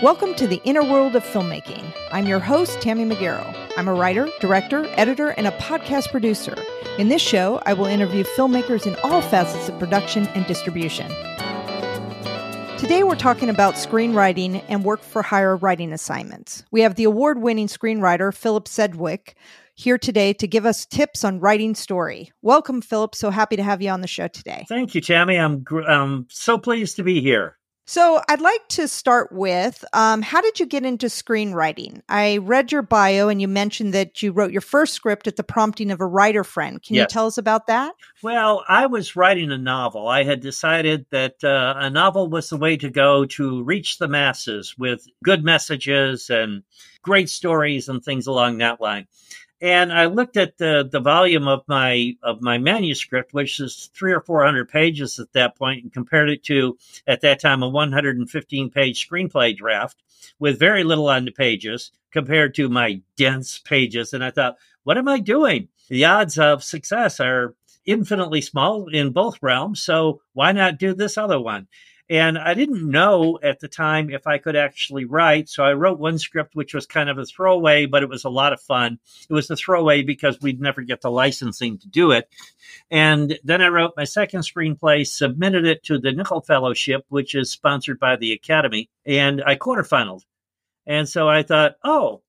Welcome to the inner world of filmmaking. I'm your host, Tammy Magaro. I'm a writer, director, editor, and a podcast producer. In this show, I will interview filmmakers in all facets of production and distribution. Today, we're talking about screenwriting and work for hire writing assignments. We have the award winning screenwriter, Philip Sedgwick, here today to give us tips on writing story. Welcome, Philip. So happy to have you on the show today. Thank you, Tammy. I'm gr- um, so pleased to be here. So, I'd like to start with um, how did you get into screenwriting? I read your bio and you mentioned that you wrote your first script at the prompting of a writer friend. Can yes. you tell us about that? Well, I was writing a novel. I had decided that uh, a novel was the way to go to reach the masses with good messages and great stories and things along that line and I looked at the the volume of my of my manuscript, which is three or four hundred pages at that point, and compared it to at that time a 115 page screenplay draft with very little on the pages compared to my dense pages. And I thought, what am I doing? The odds of success are infinitely small in both realms. So why not do this other one? And I didn't know at the time if I could actually write. So I wrote one script, which was kind of a throwaway, but it was a lot of fun. It was a throwaway because we'd never get the licensing to do it. And then I wrote my second screenplay, submitted it to the Nicholl Fellowship, which is sponsored by the Academy, and I quarterfinaled. And so I thought, oh,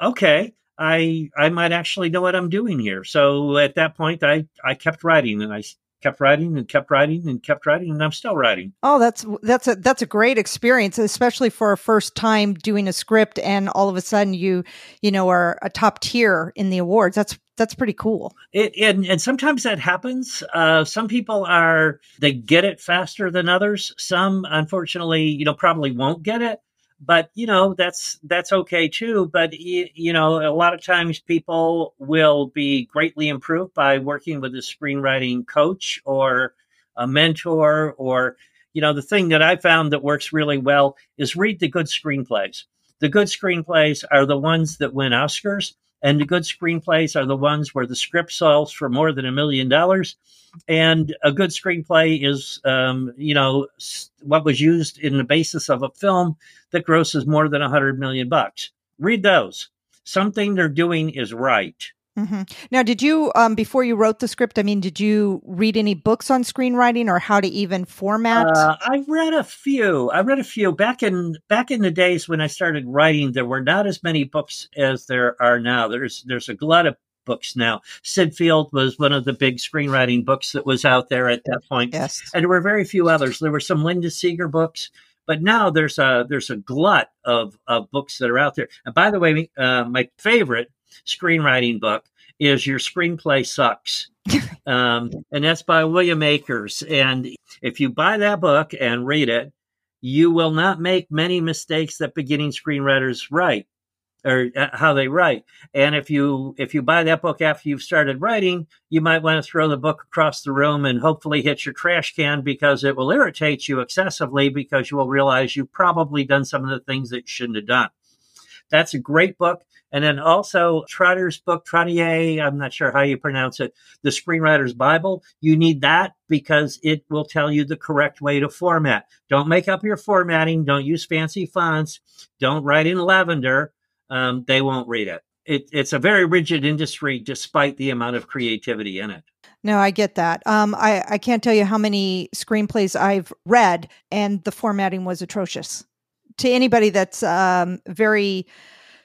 okay. I I might actually know what I'm doing here. So at that point, I I kept writing, and I kept writing and kept writing and kept writing and I'm still writing. Oh, that's that's a that's a great experience, especially for a first time doing a script and all of a sudden you you know are a top tier in the awards. That's that's pretty cool. It and, and sometimes that happens. Uh, some people are they get it faster than others. Some unfortunately, you know, probably won't get it but you know that's that's okay too but you know a lot of times people will be greatly improved by working with a screenwriting coach or a mentor or you know the thing that i found that works really well is read the good screenplays. The good screenplays are the ones that win oscars and the good screenplays are the ones where the script sells for more than a million dollars. And a good screenplay is um, you know what was used in the basis of a film that grosses more than a hundred million bucks. Read those. Something they're doing is right mm-hmm. now did you um, before you wrote the script i mean did you read any books on screenwriting or how to even format uh, i read a few i read a few back in back in the days when i started writing there were not as many books as there are now there's there's a glut of books now. Syd Field was one of the big screenwriting books that was out there at that point. Yes. And there were very few others. There were some Linda Seger books, but now there's a there's a glut of, of books that are out there. And by the way, uh, my favorite screenwriting book is Your Screenplay Sucks. um, and that's by William Akers. And if you buy that book and read it, you will not make many mistakes that beginning screenwriters write or uh, how they write. And if you if you buy that book after you've started writing, you might want to throw the book across the room and hopefully hit your trash can because it will irritate you excessively because you will realize you've probably done some of the things that you shouldn't have done. That's a great book. And then also Trotter's book, Trottier, I'm not sure how you pronounce it, The Screenwriter's Bible. You need that because it will tell you the correct way to format. Don't make up your formatting. Don't use fancy fonts. Don't write in lavender um, they won't read it. it. It's a very rigid industry, despite the amount of creativity in it. No, I get that. Um, I, I can't tell you how many screenplays I've read, and the formatting was atrocious. To anybody that's um, very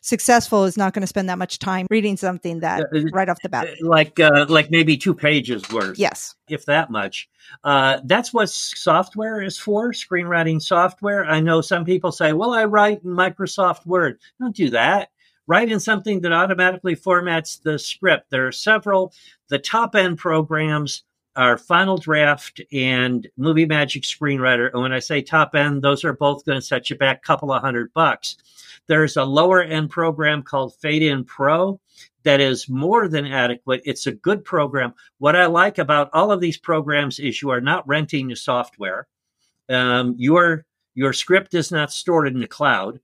successful is not going to spend that much time reading something that uh, right off the bat. like uh, like maybe two pages worth yes. if that much. Uh, that's what software is for screenwriting software. I know some people say well i write in microsoft word. Don't do that. Write in something that automatically formats the script. There are several. The top end programs are Final Draft and Movie Magic Screenwriter. And when I say top end, those are both going to set you back a couple of hundred bucks. There's a lower end program called Fade In Pro that is more than adequate. It's a good program. What I like about all of these programs is you are not renting the software. Um, your your script is not stored in the cloud,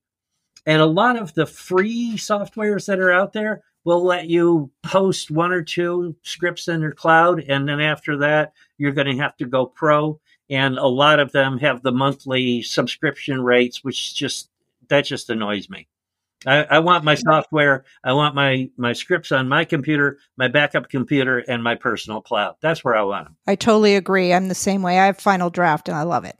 and a lot of the free softwares that are out there will let you post one or two scripts in their cloud, and then after that, you're going to have to go pro. And a lot of them have the monthly subscription rates, which just that just annoys me. I, I, want my software. I want my my scripts on my computer, my backup computer, and my personal cloud. That's where I want them. I totally agree. I'm the same way. I have Final Draft, and I love it.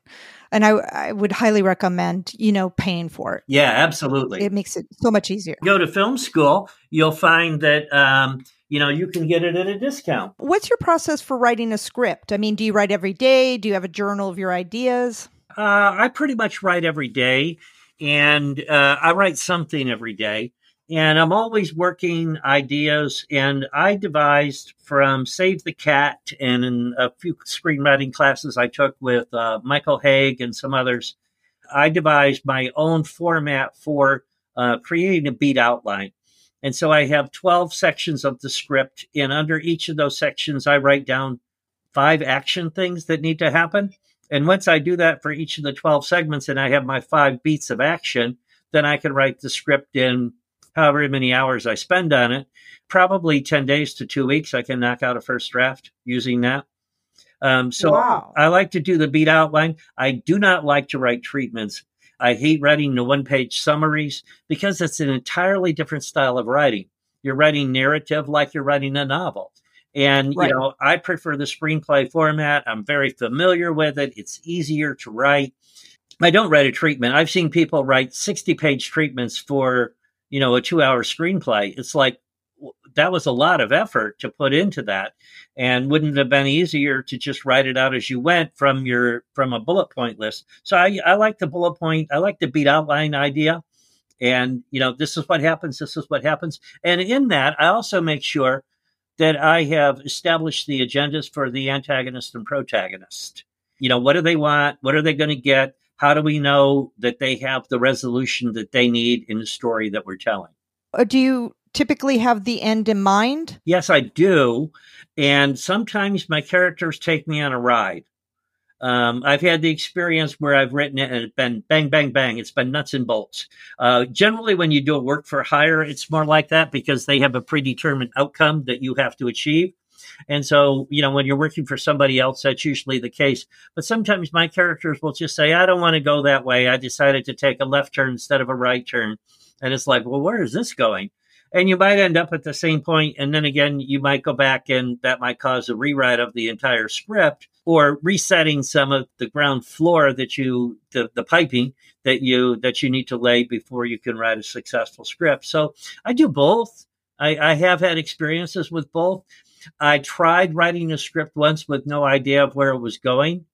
And I, I would highly recommend, you know, paying for it. Yeah, absolutely. It makes it so much easier. Go to film school. You'll find that um, you know you can get it at a discount. What's your process for writing a script? I mean, do you write every day? Do you have a journal of your ideas? Uh, I pretty much write every day and uh, I write something every day. And I'm always working ideas. And I devised from Save the Cat and in a few screenwriting classes I took with uh, Michael Hauge and some others, I devised my own format for uh, creating a beat outline. And so I have 12 sections of the script. And under each of those sections, I write down five action things that need to happen. And once I do that for each of the 12 segments and I have my five beats of action, then I can write the script in however many hours I spend on it. Probably 10 days to two weeks, I can knock out a first draft using that. Um, so wow. I like to do the beat outline. I do not like to write treatments. I hate writing the one page summaries because it's an entirely different style of writing. You're writing narrative like you're writing a novel. And, right. you know, I prefer the screenplay format. I'm very familiar with it. It's easier to write. I don't write a treatment. I've seen people write 60 page treatments for, you know, a two hour screenplay. It's like, that was a lot of effort to put into that and wouldn't it have been easier to just write it out as you went from your from a bullet point list so i, I like the bullet point i like the beat outline idea and you know this is what happens this is what happens and in that i also make sure that I have established the agendas for the antagonist and protagonist. You know, what do they want? What are they going to get? How do we know that they have the resolution that they need in the story that we're telling? Do you typically have the end in mind? Yes, I do. And sometimes my characters take me on a ride. Um, I've had the experience where I've written it and it's been bang, bang, bang. It's been nuts and bolts. Uh, generally, when you do a work for hire, it's more like that because they have a predetermined outcome that you have to achieve. And so, you know, when you're working for somebody else, that's usually the case. But sometimes my characters will just say, I don't want to go that way. I decided to take a left turn instead of a right turn. And it's like, well, where is this going? And you might end up at the same point, And then again, you might go back and that might cause a rewrite of the entire script or resetting some of the ground floor that you the, the piping that you that you need to lay before you can write a successful script. So i do both. I, I have had experiences with both. I tried writing a script once with no idea of where it was going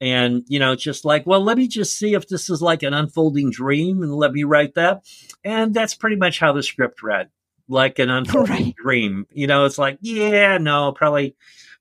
and you know just like well let me just see if this is like an unfolding dream and let me write that. And that's pretty much how the script read like an unfolding right. dream. You know it's like yeah no probably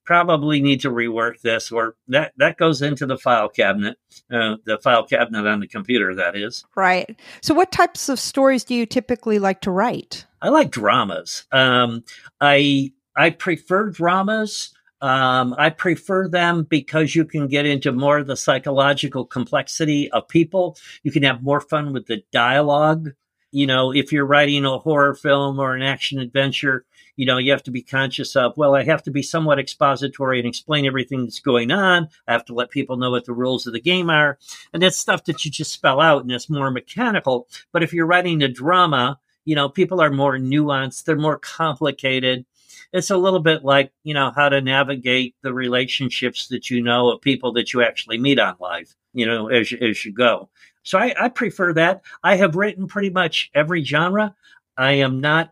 probably need to rework this or that that goes into the file cabinet uh, the file cabinet on the computer that is. Right. So what types of stories do you typically like to write? I like dramas. Um, i i prefer dramas um, I prefer them because you can get into more of the psychological complexity of people. You can have more fun with the dialogue. You know, if you're writing a horror film or an action adventure, you know, you have to be conscious of, well, I have to be somewhat expository and explain everything that's going on. I have to let people know what the rules of the game are. And that's stuff that you just spell out and it's more mechanical. But if you're writing a drama, you know, people are more nuanced, they're more complicated. It's a little bit like, you know, how to navigate the relationships that you know of people that you actually meet on life, you know, as, as you go. So I, I prefer that. I have written pretty much every genre. I am not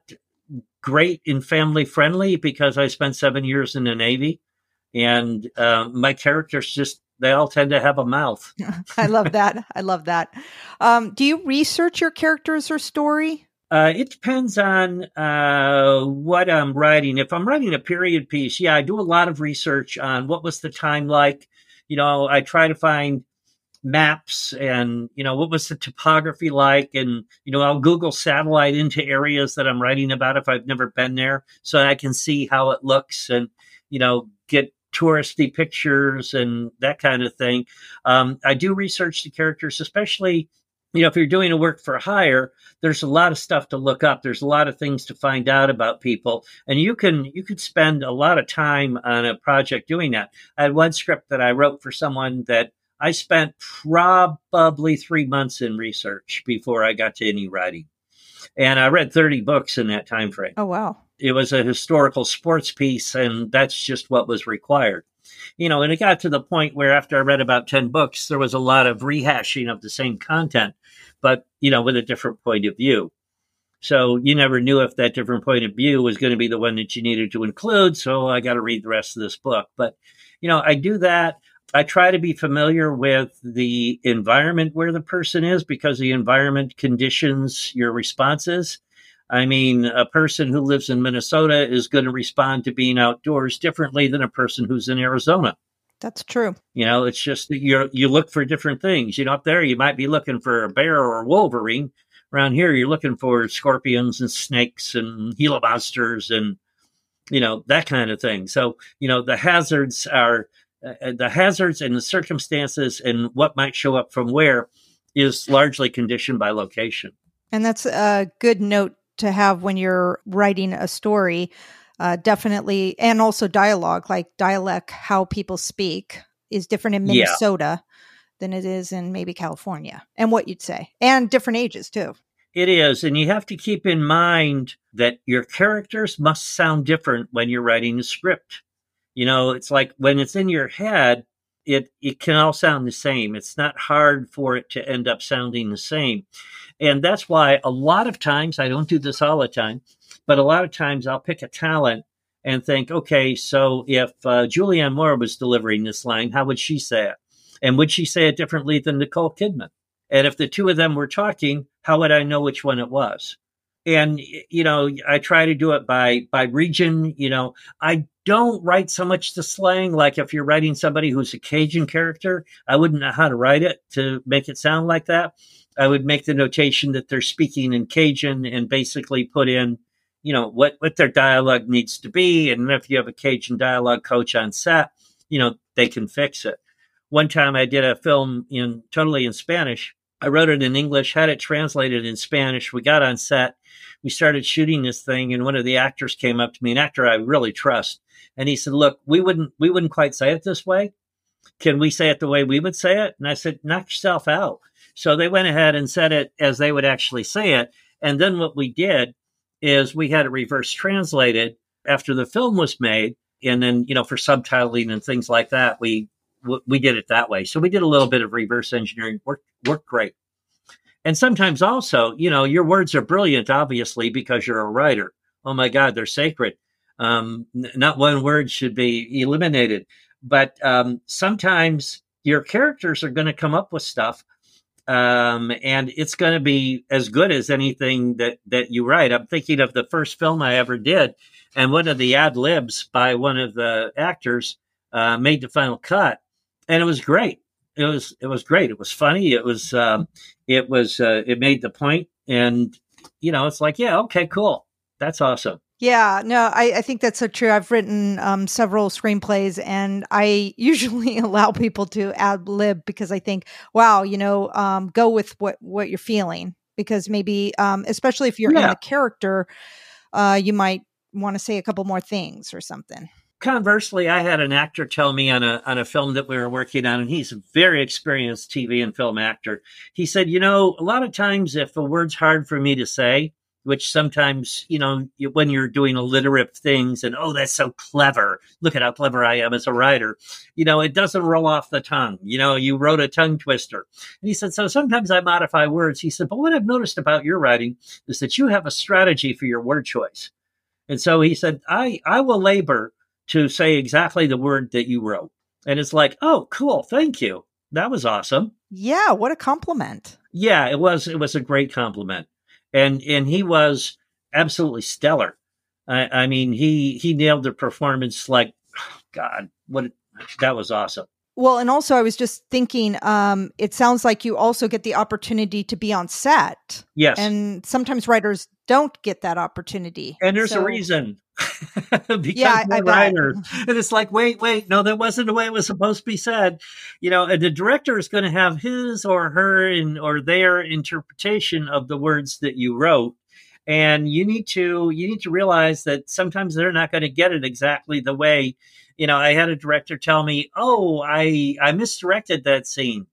great and family friendly because I spent seven years in the Navy, and uh, my characters just they all tend to have a mouth. I love that. I love that. Um, do you research your characters or story? Uh, it depends on uh, what I'm writing. If I'm writing a period piece, yeah, I do a lot of research on what was the time like. You know, I try to find maps and you know what was the topography like and you know i'll google satellite into areas that i'm writing about if i've never been there so i can see how it looks and you know get touristy pictures and that kind of thing um, i do research the characters especially you know if you're doing a work for hire there's a lot of stuff to look up there's a lot of things to find out about people and you can you could spend a lot of time on a project doing that i had one script that i wrote for someone that I spent probably three months in research before I got to any writing. And I read 30 books in that time frame. Oh, wow. It was a historical sports piece, and that's just what was required. You know, and it got to the point where after I read about 10 books, there was a lot of rehashing of the same content, but, you know, with a different point of view. So you never knew if that different point of view was going to be the one that you needed to include. So I got to read the rest of this book. But, you know, I do that. I try to be familiar with the environment where the person is because the environment conditions your responses. I mean, a person who lives in Minnesota is going to respond to being outdoors differently than a person who's in Arizona. That's true. You know, it's just that you you look for different things. You know, up there you might be looking for a bear or a wolverine. Around here, you're looking for scorpions and snakes and Gila monsters and you know that kind of thing. So you know the hazards are uh, the hazards and the circumstances and what might show up from where is largely conditioned by location. And that's a good note to have when you're writing a story. Uh, definitely, and also dialogue, like dialect, how people speak is different in Minnesota yeah. than it is in maybe California, and what you'd say, and different ages too. It is, and you have to keep in mind that your characters must sound different when you're writing a script. You know, it's like when it's in your head, it it can all sound the same. It's not hard for it to end up sounding the same. And that's why a lot of times I don't do this all the time, but a lot of times I'll pick a talent and think, okay, so if uh, Julianne Moore was delivering this line, how would she say it? And would she say it differently than Nicole Kidman? And if the two of them were talking, how would I know which one it was? And you know i try to do it by by region you know. I don't write so much the slang like if you're writing somebody who's a cajun character i wouldn't know how to write it to make it sound like that. I would make the notation that they're speaking in cajun and basically put in you know what what their dialogue needs to be. And if you have a cajun dialogue coach on set you know they can fix it. One time i did a film in totally in spanish I wrote it in English, had it translated in Spanish. We got on set. We started shooting this thing, and one of the actors came up to me, an actor I really trust, and he said, "Look, we wouldn't we wouldn't quite say it this way. Can we say it the way we would say it?" And I said, "Knock yourself out." So they went ahead and said it as they would actually say it. And then what we did is we had it reverse translated after the film was made, and then you know for subtitling and things like that, we we did it that way. So we did a little bit of reverse engineering. Worked worked great. And sometimes also, you know, your words are brilliant, obviously, because you're a writer. Oh my God, they're sacred. Um, n- not one word should be eliminated. But um, sometimes your characters are going to come up with stuff, um, and it's going to be as good as anything that that you write. I'm thinking of the first film I ever did, and one of the ad libs by one of the actors uh, made the final cut, and it was great. It was it was great. It was funny. It was um, it was uh, it made the point, and you know, it's like, yeah, okay, cool, that's awesome. Yeah, no, I, I think that's so true. I've written um, several screenplays, and I usually allow people to ad lib because I think, wow, you know, um, go with what what you're feeling because maybe, um, especially if you're yeah. in the character, uh, you might want to say a couple more things or something conversely, I had an actor tell me on a on a film that we were working on, and he's a very experienced TV and film actor. He said, "You know, a lot of times if a word's hard for me to say, which sometimes, you know, when you're doing alliterative things and, oh, that's so clever. Look at how clever I am as a writer. You know, it doesn't roll off the tongue. You know, you wrote a tongue twister. And he said, so sometimes I modify words. He said, but what I've noticed about your writing is that you have a strategy for your word choice. And so he said, I, I will labor to say exactly the word that you wrote. And it's like, oh, cool. Thank you. That was awesome. Yeah. What a compliment. Yeah, it was. It was a great compliment. And, and he was absolutely stellar. I, I mean, he, he nailed the performance like, oh, God, what, that was awesome. Well, and also I was just thinking, um, it sounds like you also get the opportunity to be on set. Yes. And sometimes writers don't get that opportunity. And there's so, a reason. because yeah, I, I writer. And it's like, wait, wait, no, that wasn't the way it was supposed to be said. You know, and the director is going to have his or her in, or their interpretation of the words that you wrote. and you need to you need to realize that sometimes they're not going to get it exactly the way you know i had a director tell me oh i i misdirected that scene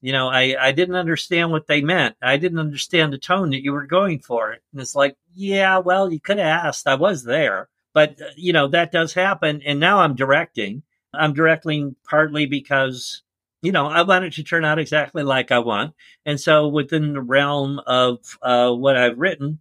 you know i i didn't understand what they meant i didn't understand the tone that you were going for and it's like yeah well you could have asked i was there but uh, you know that does happen and now i'm directing i'm directing partly because you know, I want it to turn out exactly like I want. And so within the realm of uh, what I've written,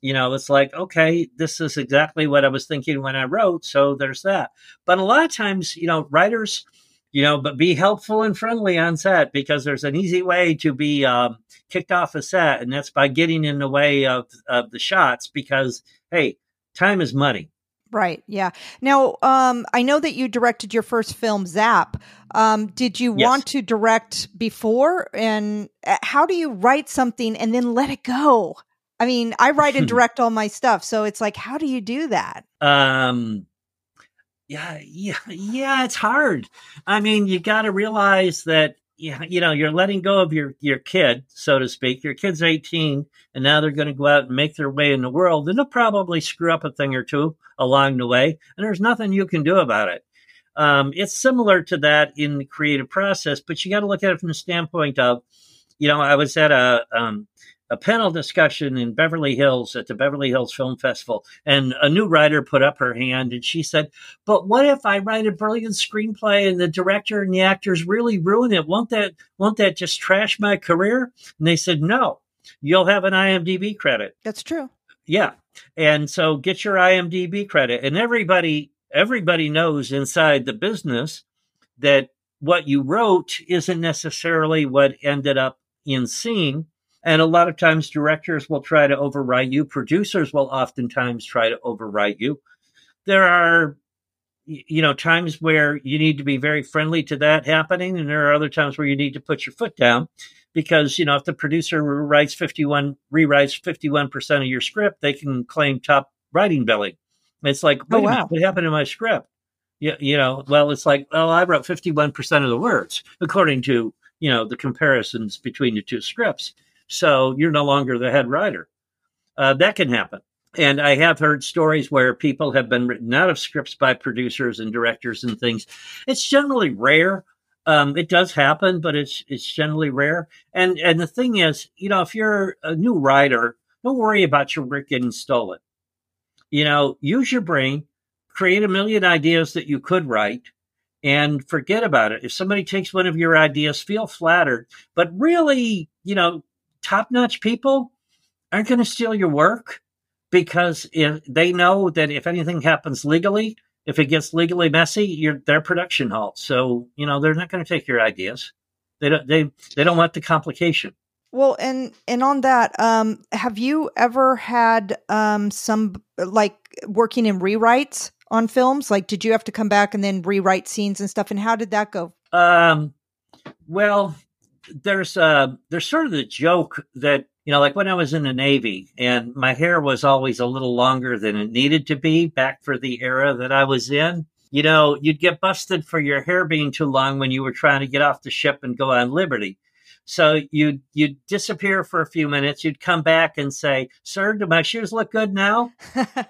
you know, it's like, okay, this is exactly what I was thinking when I wrote. So there's that. But a lot of times, you know, writers, you know, but be helpful and friendly on set because there's an easy way to be um, kicked off a set, and that's by getting in the way of, of the shots because, hey, time is money. Right. Yeah. Now, um, I know that you directed your first film, Zap. Um, did you yes. want to direct before? And uh, how do you write something and then let it go? I mean, I write and direct all my stuff, so it's like, how do you do that? Um, yeah, yeah, yeah. It's hard. I mean, you got to realize that yeah, you know, you're letting go of your your kid, so to speak. Your kid's 18, and now they're going to go out and make their way in the world, and they'll probably screw up a thing or two along the way, and there's nothing you can do about it. Um, it's similar to that in the creative process, but you got to look at it from the standpoint of, you know, I was at a um, a panel discussion in Beverly Hills at the Beverly Hills Film Festival, and a new writer put up her hand and she said, "But what if I write a brilliant screenplay and the director and the actors really ruin it? Won't that won't that just trash my career?" And they said, "No, you'll have an IMDb credit." That's true. Yeah, and so get your IMDb credit, and everybody everybody knows inside the business that what you wrote isn't necessarily what ended up in scene and a lot of times directors will try to overwrite you. Producers will oftentimes try to overwrite you. There are, you know, times where you need to be very friendly to that happening. And there are other times where you need to put your foot down because, you know, if the producer writes 51, rewrites 51% of your script, they can claim top writing billing. It's like, oh, wow. Minute, what happened to my script? You, you know, well, it's like, well, I wrote 51% of the words according to, you know, the comparisons between the two scripts. So you're no longer the head writer. Uh, that can happen. And I have heard stories where people have been written out of scripts by producers and directors and things. It's generally rare. Um, it does happen, but it's it's generally rare. And and the thing is, you know, if you're a new writer, don't worry about your work getting stolen. You know, use your brain, create a million ideas that you could write, and forget about it. If somebody takes one of your ideas, feel flattered, but really, you know, top notch people aren't going to steal your work because if they know that if anything happens legally, if it gets legally messy, you're their production halts. So you know they're not going to take your ideas. They don't. They they don't want the complication. Well, and and on that, um, have you ever had um some like working in rewrites on films? Like, did you have to come back and then rewrite scenes and stuff? And how did that go? Um, well, there's uh there's sort of the joke that you know like when i was in the navy and my hair was always a little longer than it needed to be back for the era that i was in you know you'd get busted for your hair being too long when you were trying to get off the ship and go on liberty. So you'd you'd disappear for a few minutes. You'd come back and say sir do my shoes look good now?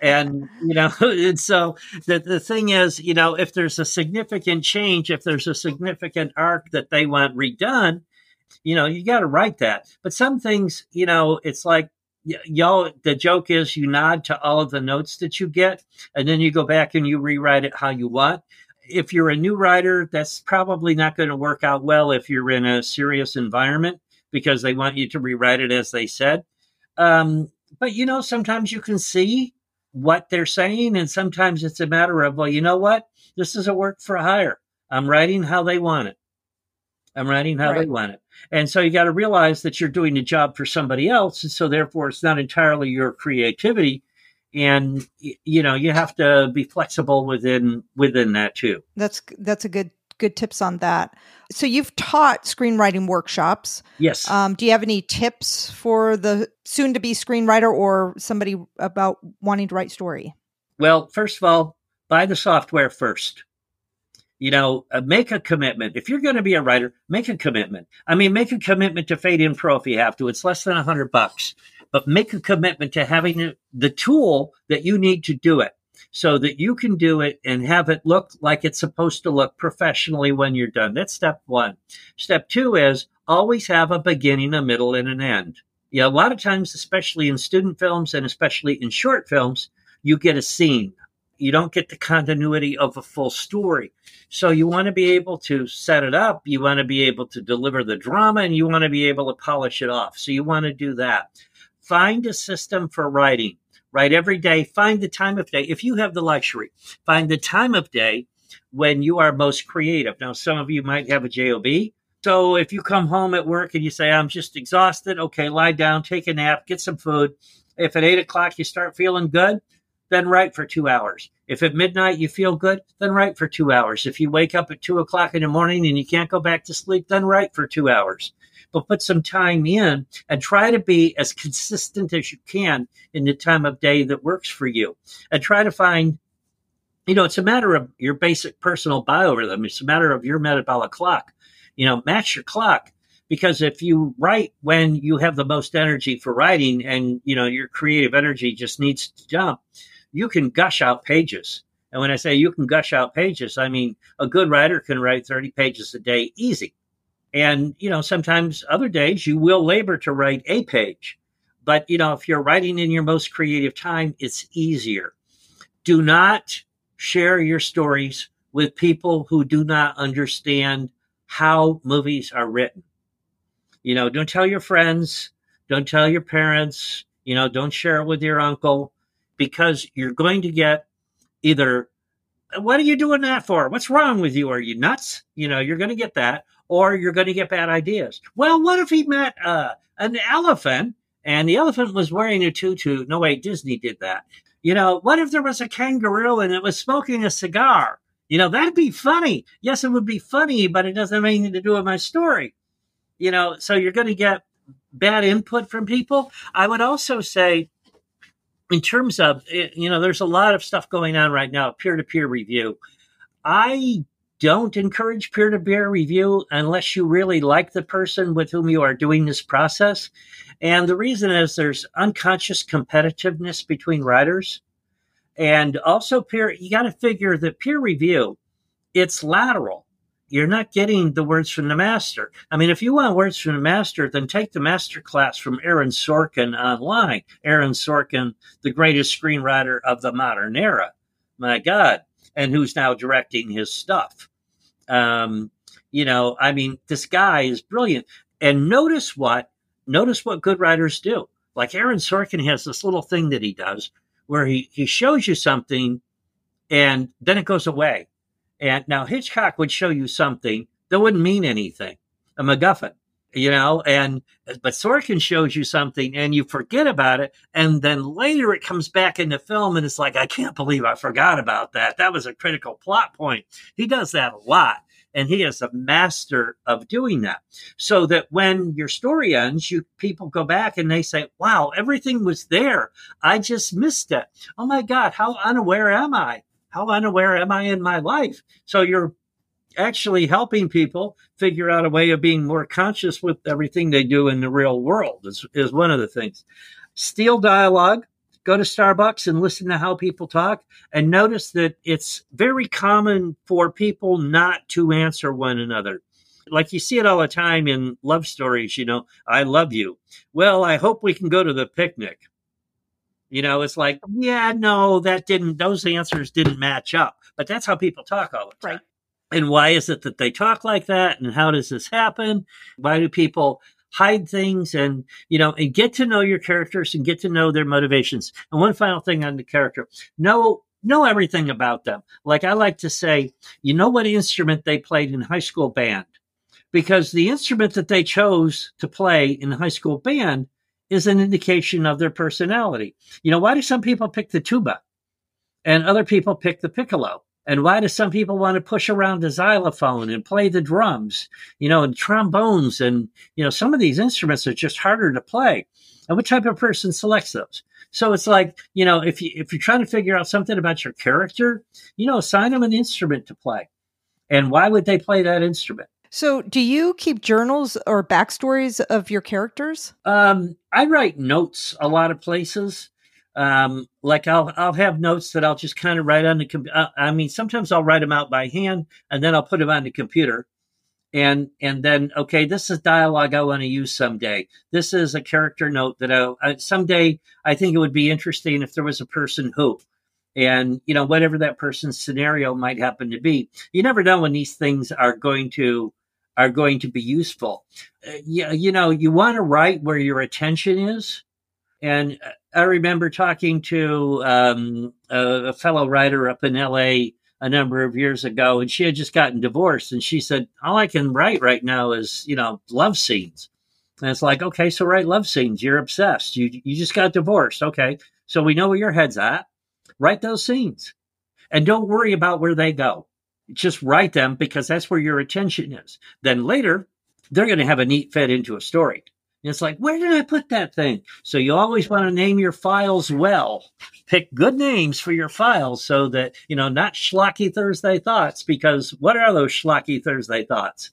And you know and so the, the thing is you know if there's a significant change if there's a significant arc that they want redone you know, you got to write that. But some things, you know, it's like y'all the joke is you nod to all of the notes that you get and then you go back and you rewrite it how you want. If you're a new writer that's probably not going to work out well if you're in a serious environment because they want you to rewrite it as they said. Um, but you know sometimes you can see what they're saying and sometimes it's a matter of well you know what? This is a work for hire. I'm writing how they want it i'm writing how right. they want it and so you got to realize that you're doing a job for somebody else. And so therefore it's not entirely your creativity. And you know, you have to be flexible within within that too. That's that's a good good tips on that. So you've taught screenwriting workshops. Yes. Um, do you have any tips for the soon to be screenwriter or somebody about wanting to write story? Well, first of all, buy the software first you know, uh, make a commitment. If you're going to be a writer, make a commitment. I mean, make a commitment to Fade In Pro if you have to. It's less than a hundred bucks. but make a commitment to having the tool that you need to do it so that you can do it and have it look like it's supposed to look professionally when you're done. That's step one. Step two is always have a beginning, a middle, and an end. Yeah, a lot of times, especially in student films and especially in short films, you get a scene. You don't get the continuity of a full story. So you want to be able to set it up. You want to be able to deliver the drama and you want to be able to polish it off. So you want to do that. Find a system for writing. Write every day. Find the time of day. If you have the luxury, find the time of day when you are most creative. Now, some of you might have a job. So if you come home at work and you say, I'm just exhausted, okay, lie down, take a nap, get some food. If at eight o'clock you start feeling good, then write for two hours. If at midnight you feel good, then write for two hours. If you wake up at two o'clock in the morning and you can't go back to sleep, then write for two hours but put some time in and try to be as consistent as you can in the time of day that works for you. And try to find, you know, it's a matter of your basic personal biorhythm. It's a matter of your metabolic clock. You know, match your clock because if you write when you have the most energy for writing and, you know, your creative energy just needs to jump, you can gush out pages. And when I say you can gush out pages, I mean a good writer can write 30 pages a day easy. And, you know, sometimes other days you will labor to write a page. But, you know, if you're writing in your most creative time, it's easier. Do not share your stories with people who do not understand how movies are written. You know, don't tell your friends, don't tell your parents, you know, don't share it with your uncle because you're going to get either what are you doing that for? What's wrong with you? Are you nuts? You know, you're going to get that or you're going to get bad ideas. Well, what if he met uh, an elephant and the elephant was wearing a tutu? No, way, Disney did that. You know, what if there was a kangaroo and it was smoking a cigar? You know, that'd be funny. Yes, it would be funny, but it doesn't have anything to do with my story. You know, so you're going to get bad input from people. I would also say, in terms of, eh, you know, there's a lot of stuff going on right now, peer to peer review. I don't encourage peer to peer review unless you really like the person with whom you are doing this process. And the reason is there's unconscious competitiveness between writers. And also peer, you got to figure that peer review, it's lateral. You're not getting the words from the master. I mean, if you want words from the master, then take the master class from Aaron Sorkin online. Aaron Sorkin, the greatest screenwriter of the modern era. My God and who's now directing his stuff. Um, you know, I mean, this guy is brilliant. And notice what notice what good writers do. Like Aaron Sorkin has this little thing that he does where he he shows you something and then it goes away. And now Hitchcock would show you something that wouldn't mean anything, a MacGuffin you know, and but Sorkin shows you something and you forget about it, and then later it comes back in the film and it's like, I can't believe I forgot about that. That was a critical plot point. He does that a lot. And he is a master of doing that. So that when your story ends, you people go back and they say, Wow, everything was there. I just missed it. Oh my God, how unaware am I? How unaware am I in my life? So you're actually helping people figure out a way of being more conscious with everything they do in the real world is, is one of the things. Steal dialogue. Go to Starbucks and listen to how people talk and notice that it's very common for people not to answer one another. Like you see it all the time in love stories, you know, I love you. Well, I hope we can go to the picnic. You know, it's like, yeah, no, that didn't, those answers didn't match up. But that's how people talk all the time. Right. And why is it that they talk like that? And how does this happen? Why do people hide things and, you know, and get to know your characters and get to know their motivations? And one final thing on the character. Know, know everything about them. Like I like to say, you know what instrument they played in high school band? Because the instrument that they chose to play in high school band is an indication of their personality. You know, why do some people pick the tuba and other people pick the piccolo? And why do some people want to push around the xylophone and play the drums, you know, and trombones? And, you know, some of these instruments are just harder to play. And what type of person selects those? So it's like, you know, if you if you're trying to figure out something about your character, you know, assign them an instrument to play. And why would they play that instrument? So, do you keep journals or backstories of your characters? Um, I write notes a lot of places. Um, like I'll I'll have notes that I'll just kind of write on the computer. Uh, I mean, sometimes I'll write them out by hand and then I'll put them on the computer. And and then okay, this is dialogue I want to use someday. This is a character note that I, I someday I think it would be interesting if there was a person who and you know whatever that person's scenario might happen to be you never know when these things are going to are going to be useful. Uh, you, you know you want to write where your attention is. And i remember talking to um, a, a fellow writer up in la a number of years ago and she had just gotten divorced and she said all i can write right now is you know love scenes. And it's like okay so write love scenes. You're obsessed. You you just got divorced. Okay. So we know where your head's at. Write those scenes. And don't worry about where they go. Just write them because that's where your attention is. Then later, they're going to have a neat fit into a story. And it's like, where did I put that thing? So you always want to name your files well. Pick good names for your files so that, you know, not schlocky Thursday thoughts, because what are those schlocky Thursday thoughts?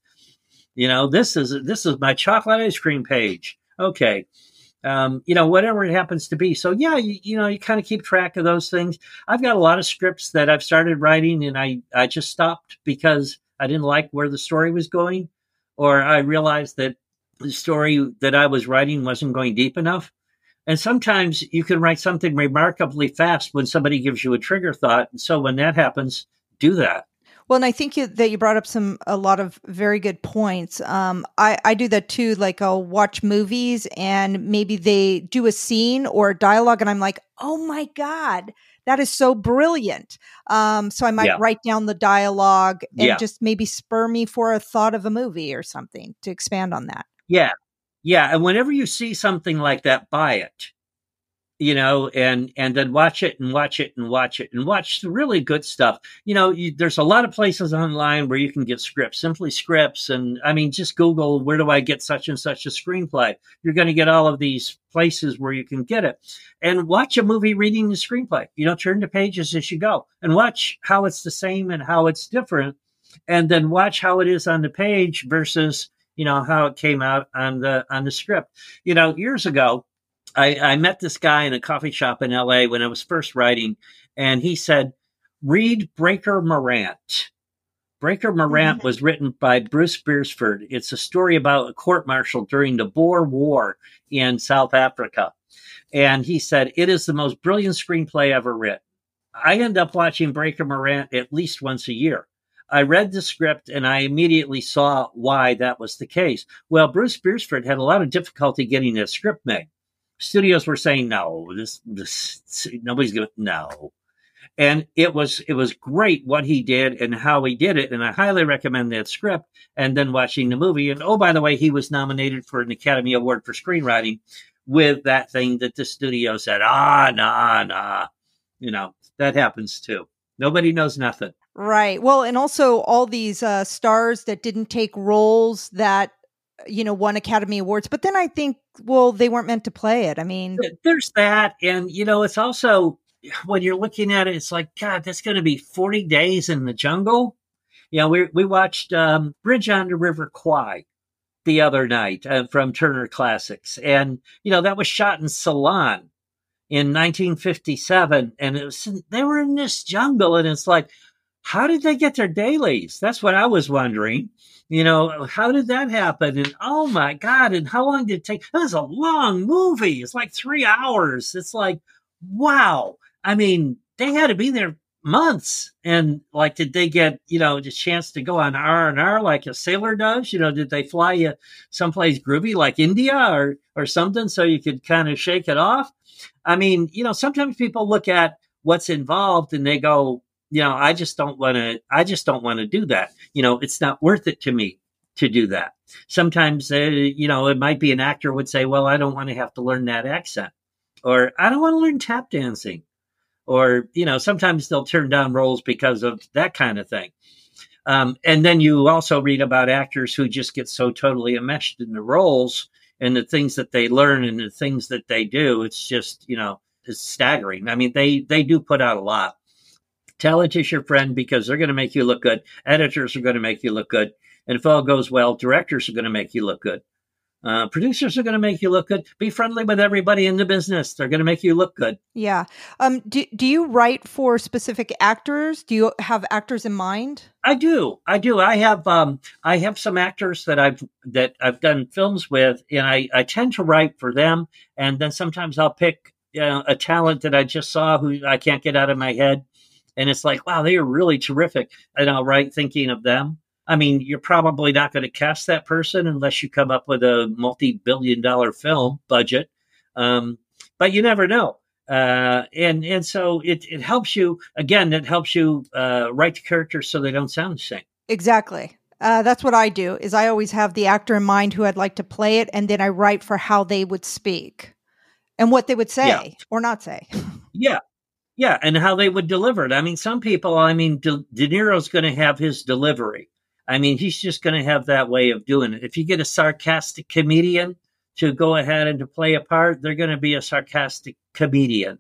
You know, this is this is my chocolate ice cream page. Okay um, you know, whatever it happens to be. So yeah, you, you know, you kind of keep track of those things. I've got a lot of scripts that I've started writing and I, I just stopped because I didn't like where the story was going, or I realized that the story that I was writing wasn't going deep enough. And sometimes you can write something remarkably fast when somebody gives you a trigger thought. And so when that happens, do that. Well, and I think you, that you brought up some a lot of very good points. Um, I I do that too. Like I'll watch movies and maybe they do a scene or a dialogue, and I'm like, oh my god, that is so brilliant. Um, so I might yeah. write down the dialogue and yeah. just maybe spur me for a thought of a movie or something to expand on that. Yeah, yeah. And whenever you see something like that, buy it you know, and and then watch it and watch it and watch it and watch the really good stuff. You know, you, there's a lot of places online where you can get scripts, simply scripts, and I mean, just Google where do I get such and such a screenplay. You're going to get all of these places where you can get it, and watch a movie reading the screenplay. You know, turn the pages as you go and watch how it's the same and how it's different, and then watch how it is on the page versus you know how it came out on the on the script. You know, years ago I, I met this guy in a coffee shop in LA when I was first writing, and he said, read Breaker Morant. Breaker Morant mm-hmm. was written by Bruce Beresford. It's a story about a court martial during the Boer War in South Africa. And he said, it is the most brilliant screenplay ever written. I end up watching Breaker Morant at least once a year. I read the script and I immediately saw why that was the case. Well, Bruce Beresford had a lot of difficulty getting that script made studios were saying no this this nobody's gonna no. And it was it was great what he did and how he did it and i highly recommend that script and then watching the movie. And oh by the way he was nominated for an academy award for screenwriting with that thing that the studio said ah nah nah. You know that happens too. Nobody knows nothing. Right. Well and also all these uh, stars that didn't take roles that you know, won Academy Awards. But then I think, well, they weren't meant to play it. I mean, there's that. And, you know, it's also when you're looking at it, it's like, God, that's going to be 40 days in the jungle. You know, we, we watched um, Bridge on the River Kwai the other night uh, from Turner Classics. And, you know, that was shot in Ceylon in 1957. And it was, they were in this jungle. And it's like, how did they get their dailies? That's what I was wondering. You know, how did that happen? And oh my God, and how long did it take? That was a long movie. It's like three hours. It's like, wow. I mean, they had to be there months. And like, did they get, you know, the chance to go on R and R like a sailor does? You know, did they fly you someplace groovy like India or, or something so you could kind of shake it off? I mean, you know, sometimes people look at what's involved and they go, you know, I just don't want to, I just don't want to do that. You know, it's not worth it to me to do that. Sometimes, uh, you know, it might be an actor would say, well, I don't want to have to learn that accent or I don't want to learn tap dancing or, you know, sometimes they'll turn down roles because of that kind of thing. Um, and then you also read about actors who just get so totally enmeshed in the roles and the things that they learn and the things that they do. It's just, you know, it's staggering. I mean, they, they do put out a lot. Tell it to your friend because they're going to make you look good. Editors are going to make you look good. And if all goes well, directors are going to make you look good. Uh, producers are going to make you look good. Be friendly with everybody in the business. They're going to make you look good. Yeah. Um, do, do you write for specific actors? Do you have actors in mind? I do. I do. I have um, I have some actors that I've that I've done films with, and I, I tend to write for them. And then sometimes I'll pick uh, a talent that I just saw who I can't get out of my head, and it's like, wow, they are really terrific, and I'll write thinking of them. I mean, you're probably not going to cast that person unless you come up with a multi-billion dollar film budget. Um, but you never know. Uh, and and so it it helps you again. It helps you uh, write the characters so they don't sound the same. Exactly. Uh, that's what I do. Is I always have the actor in mind who I'd like to play it, and then I write for how they would speak and what they would say yeah. or not say. Yeah, yeah, and how they would deliver it. I mean, some people. I mean, De, De Niro's going to have his delivery I mean, he's just going to have that way of doing it. If you get a sarcastic comedian to go ahead and to play a part, they're going to be a sarcastic comedian.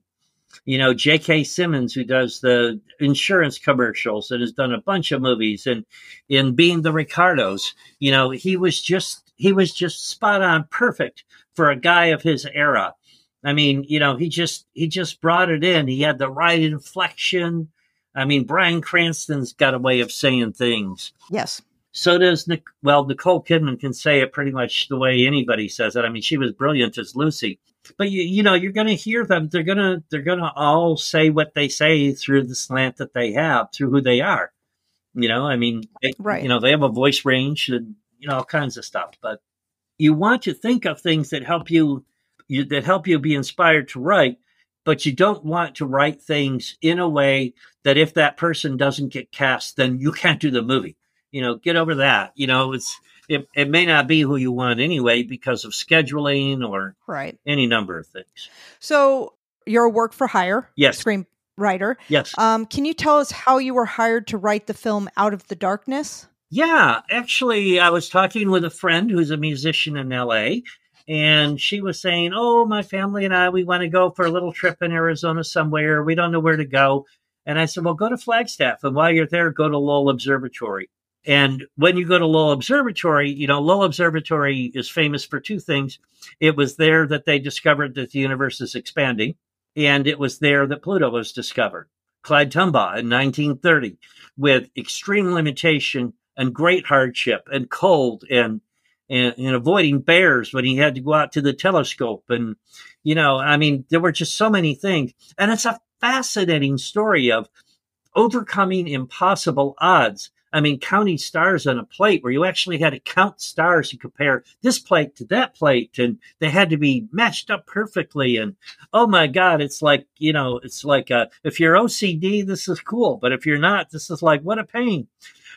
You know, J.K. Simmons, who does the insurance commercials and has done a bunch of movies, and in being the Ricardos, you know, he was just he was just spot on, perfect for a guy of his era. I mean, you know, he just he just brought it in. He had the right inflection. I mean, Bryan Cranston's got a way of saying things. Yes. So does Nick. Well, Nicole Kidman can say it pretty much the way anybody says it. I mean, she was brilliant as Lucy. But you, you know, you're going to hear them. They're going to they're going to all say what they say through the slant that they have, through who they are. You know, I mean, they, right. You know, they have a voice range and you know all kinds of stuff. But you want to think of things that help you, you that help you be inspired to write but you don't want to write things in a way that if that person doesn't get cast, then you can't do the movie. You know, get over that. You know, it's it, it may not be who you want anyway because of scheduling or right any number of things. So you're a work for hire, yes, screenwriter. Yes. Um, can you tell us how you were hired to write the film Out of the Darkness? Yeah, actually, I was talking with a friend who's a musician in LA, and she was saying, "Oh, my family and I, we want to go for a little trip in Arizona somewhere. We don't know where to go." And I said, "Well, go to Flagstaff, and while you're there, go to Lowell Observatory." And when you go to Lowell Observatory, you know Lowell Observatory is famous for two things. It was there that they discovered that the universe is expanding, and it was there that Pluto was discovered. Clyde Tombaugh in 1930, with extreme limitation and great hardship and cold and and, and, avoiding bears when he had to go out to the telescope. And, you know, I mean, there were just so many things. And it's a fascinating story of overcoming impossible odds. I mean, counting stars on a plate where you actually had to count stars and compare this plate to that plate, and they had to be matched up perfectly. And oh my God, it's like, you know, it's like uh, if you're OCD, this is cool. But if you're not, this is like, what a pain.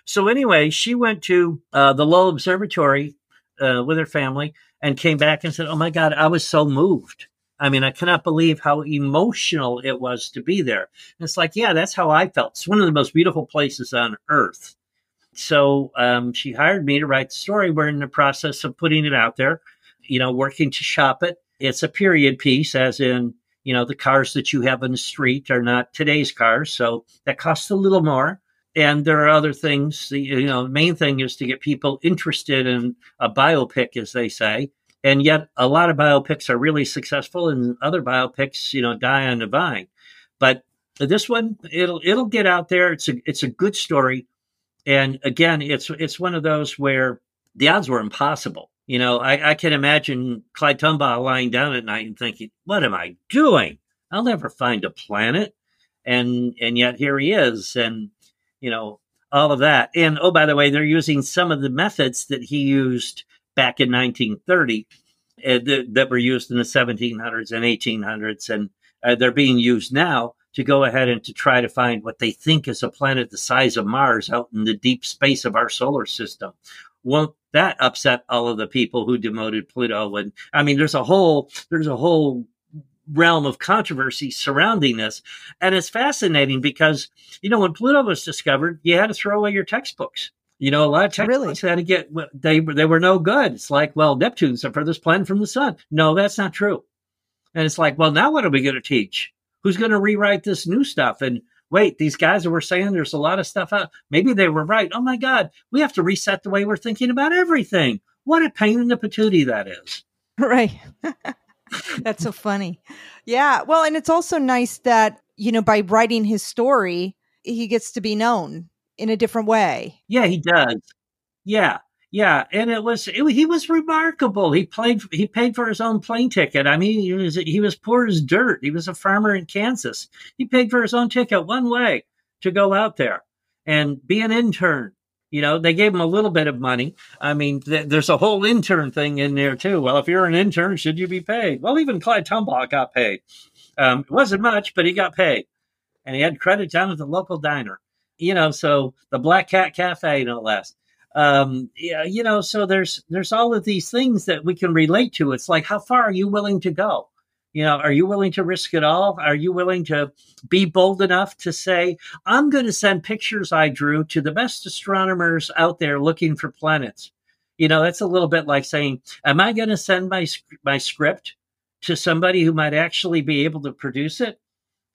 So anyway, she went to uh, the Lowell Observatory uh, with her family and came back and said, "Oh my God, I was so moved. I mean, I cannot believe how emotional it was to be there." And it's like, yeah, that's how I felt. It's one of the most beautiful places on earth. So um, she hired me to write the story. We're in the process of putting it out there, you know, working to shop it. It's a period piece, as in, you know, the cars that you have in the street are not today's cars. So that costs a little more and there are other things. You know, the main thing is to get people interested in a biopic, as they say. And yet, a lot of biopics are really successful, and other biopics, you know, die on the vine. But this one, it'll it'll get out there. It's a it's a good story, and again, it's it's one of those where the odds were impossible. You know, I, I can imagine Clyde Tombaugh lying down at night and thinking, "What am I doing? I'll never find a planet." And and yet here he is, and you know, all of that. And oh, by the way, they're using some of the methods that he used back in 1930 uh, that, were used in the 1700s and 1800s, and uh, they're being used now to go ahead and to try to find what they think is a planet the size of Mars out in the deep space of our solar system. Won't that upset all of the people who demoted Pluto? And I mean, there's a whole there's a whole realm of controversy surrounding this. And it's fascinating because, you know, when Pluto was discovered, you had to throw away your textbooks. You know, a lot of textbooks really? had to get they they were no good. It's like, well, Neptune's the furthest planet from the sun. No, that's not true. And it's like, well, now what are we going to teach? Who's going to rewrite this new stuff? And wait, these guys were saying there's a lot of stuff out. Maybe they were right. Oh my God, we have to reset the way we're thinking about everything. What a pain in the patootie that is. Right. That's so funny. Yeah. Well, and it's also nice that, you know, by writing his story, he gets to be known in a different way. Yeah, he does. Yeah. Yeah, and it was it, he was remarkable. He played he paid for his own plane ticket. I mean, he was he was poor as dirt. He was a farmer in Kansas. He paid for his own ticket one way to go out there and be an intern. You know, they gave him a little bit of money. I mean, th- there's a whole intern thing in there too. Well, if you're an intern, should you be paid? Well, even Clyde Tombaugh got paid. Um, it wasn't much, but he got paid, and he had credit down at the local diner. You know, so the Black Cat Cafe, no less um, yeah, you know, so there's there's all of these things that we can relate to. It's like, how far are you willing to go? You know, are you willing to risk it all? Are you willing to be bold enough to say, I'm going to send pictures I drew to the best astronomers out there looking for planets? You know, that's a little bit like saying, am I going to send my my script to somebody who might actually be able to produce it?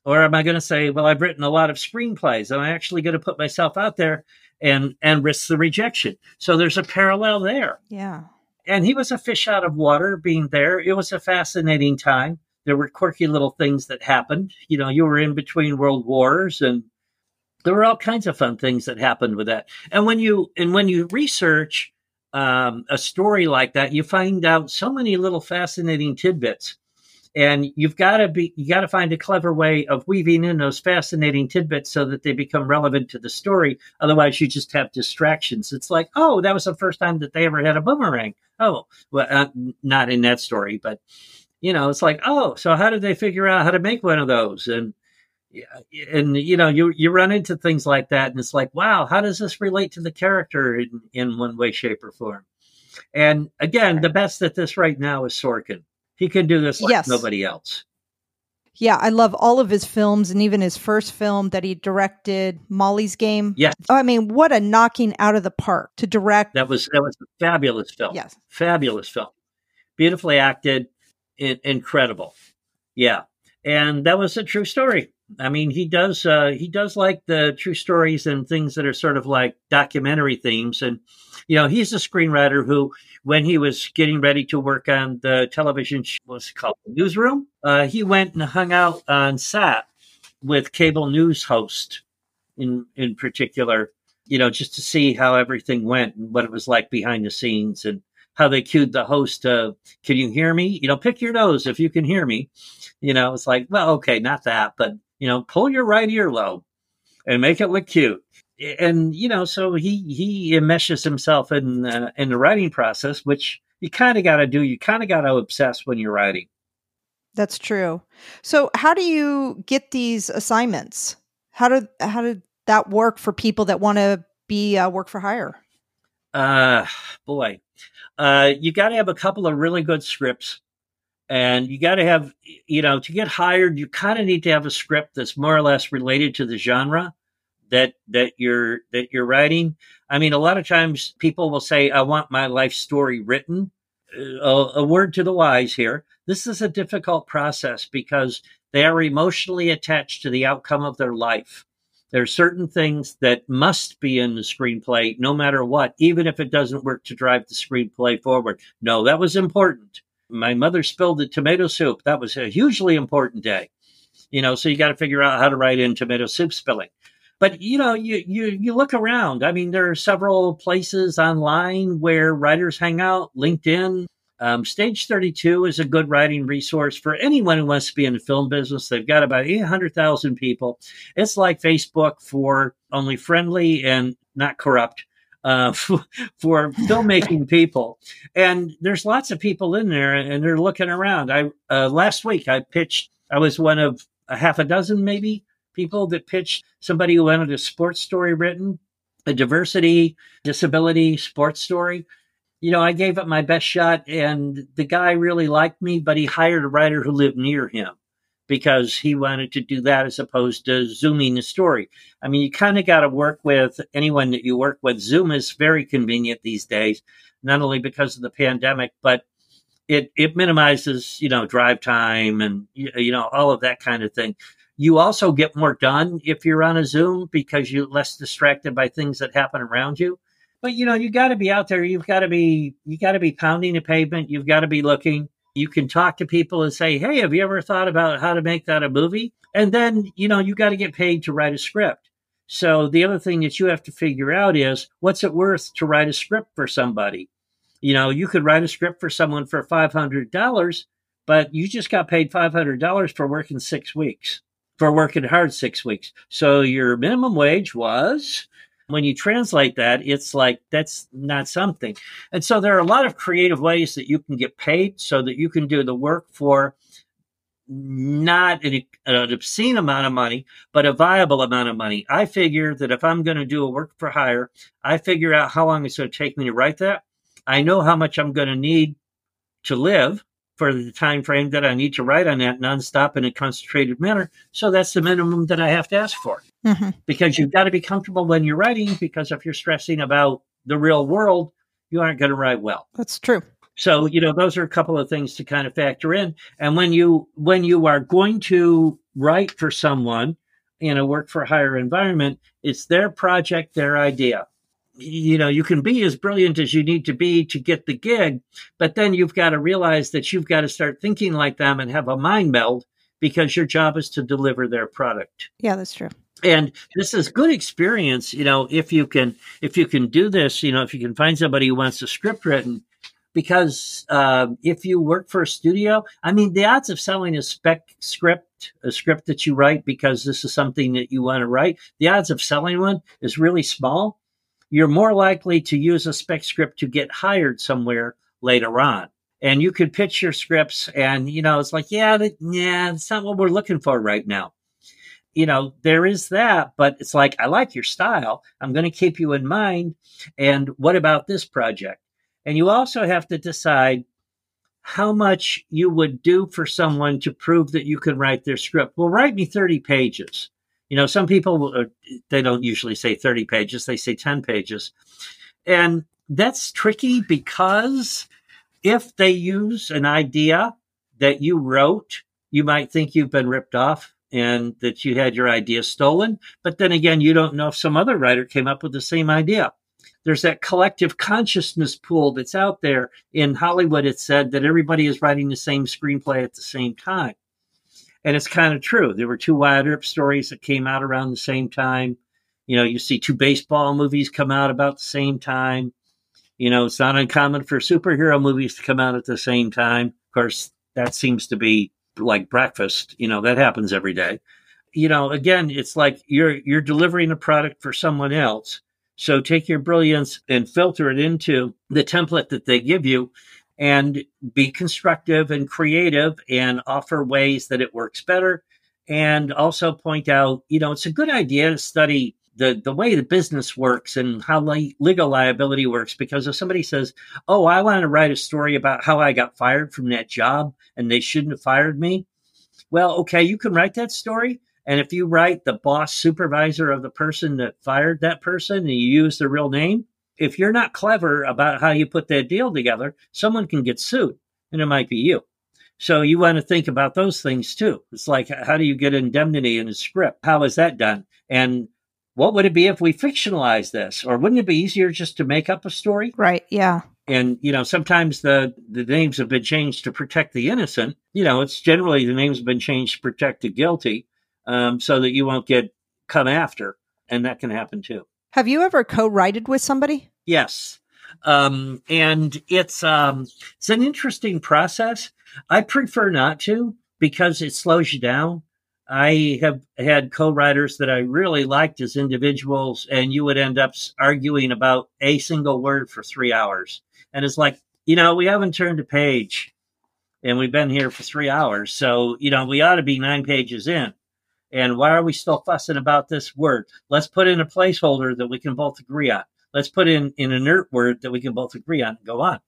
Or am I going to say, well, I've written a lot of screenplays. Am I actually going to put myself out there and and risk the rejection. So there's a parallel there. Yeah. And he was a fish out of water being there. It was a fascinating time. There were quirky little things that happened. You know, you were in between world wars and there were all kinds of fun things that happened with that. And when you and when you research um, a story like that, you find out so many little fascinating tidbits and you've got to be you got to find a clever way of weaving in those fascinating tidbits so that they become relevant to the story otherwise you just have distractions it's like oh that was the first time that they ever had a boomerang oh well uh, not in that story but you know it's like oh so how did they figure out how to make one of those and and you know you you run into things like that and it's like wow how does this relate to the character in, in one way shape or form and again the best at this right now is sorkin he can do this like yes. nobody else. Yeah, I love all of his films and even his first film that he directed, Molly's Game. Yes. Oh, I mean, what a knocking out of the park to direct. That was that was a fabulous film. Yes. Fabulous film. Beautifully acted, in, incredible. Yeah. And that was a true story. I mean, he does uh, he does like the true stories and things that are sort of like documentary themes and you know, he's a screenwriter who when he was getting ready to work on the television show, what's called Newsroom, uh, he went and hung out on set with cable news host in in particular, you know, just to see how everything went and what it was like behind the scenes and how they cued the host uh, can you hear me you know pick your nose if you can hear me you know it's like well okay not that but you know pull your right earlobe and make it look cute and you know, so he he enmeshes himself in uh, in the writing process, which you kind of got to do. You kind of got to obsess when you're writing. That's true. So, how do you get these assignments? How did how did that work for people that want to be uh, work for hire? Uh, boy, uh, you got to have a couple of really good scripts, and you got to have you know to get hired. You kind of need to have a script that's more or less related to the genre that that you're that you're writing. I mean, a lot of times people will say, "I want my life story written." Uh, a, a word to the wise here. This is a difficult process because they are emotionally attached to the outcome of their life. There are certain things that must be in the screenplay, no matter what, even if it doesn't work to drive the screenplay forward. No, that was important. My mother spilled the tomato soup. That was a hugely important day. You know, so you got to figure out how to write in tomato soup spilling. But you know, you you you look around. I mean, there are several places online where writers hang out. LinkedIn, um, Stage 32 is a good writing resource for anyone who wants to be in the film business. They've got about 800,000 people. It's like Facebook for only friendly and not corrupt uh, for, for filmmaking people. And there's lots of people in there and they're looking around. I uh, Last week I pitched, I was one of a half a dozen maybe people that pitched somebody who wanted a sports story written, a diversity, disability sports story. You know, I gave it my best shot, and the guy really liked me, but he hired a writer who lived near him because he wanted to do that as opposed to zooming the story. I mean, you kind of got to work with anyone that you work with. Zoom is very convenient these days, not only because of the pandemic, but it it minimizes you know drive time and you know all of that kind of thing You also get more done if you're on a Zoom because you're less distracted by things that happen around you. But you know, you got to be out there. You've got to be you got to be pounding the pavement. You've got to be looking. You can talk to people and say, "Hey, have you ever thought about how to make that a movie?" And then, you know, you got to get paid to write a script. So the other thing that you have to figure out is what's it worth to write a script for somebody? You know, you could write a script for someone for $500, but you just got paid $500 for working six weeks, for working hard six weeks. So your minimum wage was, when you translate that, it's like that's not something. And so there are a lot of creative ways that you can get paid so that you can do the work for not an, an, obscene amount of money, but a viable amount of money. I figure that if I'm going to do a work for hire, I figure out how long it's going to take me to write that. I know how much I'm going to need to live for the time frame that I need to write on that nonstop in a concentrated manner. So that's the minimum that I have to ask for. Mm-hmm. Because you've got to be comfortable when you're writing, because if you're stressing about the real world, you aren't going to write well. That's true. So, you know, those are a couple of things to kind of factor in. And when you when you are going to write for someone in a work for hire environment, it's their project, their idea. You know, you can be as brilliant as you need to be to get the gig, but then you've got to realize that you've got to start thinking like them and have a mind meld because your job is to deliver their product. Yeah, that's true and this is good experience you know if you can if you can do this you know if you can find somebody who wants a script written because uh, if you work for a studio, I mean, the odds of selling a spec script, a script that you write because this is something that you want to write, the odds of selling one is really small. You're more likely to use a spec script to get hired somewhere later on. And you could pitch your scripts, and you know, it's like, yeah, that, yeah, it's not what we're looking for right now. You know, there is that, but it's like, I like your style. I'm going to keep you in mind. And what about this project? And you also have to decide how much you would do for someone to prove that you can write their script. Well, write me 30 pages. You know, some people, uh, they don't usually say 30 pages, they say 10 pages. And that's tricky because if they use an idea that you wrote, you might think you've been ripped off and that you had your idea stolen. But then again, you don't know if some other writer came up with the same idea there's that collective consciousness pool that's out there in Hollywood. It's said that everybody is writing the same screenplay at the same time. And it's kind of true. There were two Wyatt Earp stories that came out around the same time. You know, you see two baseball movies come out about the same time. You know, it's not uncommon for superhero movies to come out at the same time. Of course, that seems to be like breakfast. You know, that happens every day. You know, again, it's like you're you're delivering a product for someone else so take your brilliance and filter it into the template that they give you and be constructive and creative and offer ways that it works better. And also point out, you know, it's a good idea to study the, the way the business works and how li- legal liability works. Because if somebody says, Oh, I want to write a story about how I got fired from that job and they shouldn't have fired me. Well, okay, you can write that story, and if you write the boss supervisor of the person that fired that person and you use the real name, if you're not clever about how you put that deal together, someone can get sued and it might be you. So you want to think about those things too. It's like, how do you get indemnity in a script? How is that done? And what would it be if we fictionalize this? Or wouldn't it be easier just to make up a story? Right. Yeah. And, you know, sometimes the, the names have been changed to protect the innocent. You know, it's generally the names have been changed to protect the guilty um, so that you won't get come after, and that can happen too. Have you ever co-writed with somebody? Yes, um, and it's um, it's an interesting process. I prefer not to because it slows you down. I have had co-writers that I really liked as individuals, and you would end up arguing about a single word for three hours. And it's like, you know, we haven't turned a page, and we've been here for three hours, so you know we ought to be nine pages in. And why are we still fussing about this word? Let's put in a placeholder that we can both agree on. Let's put in an inert word that we can both agree on and go on.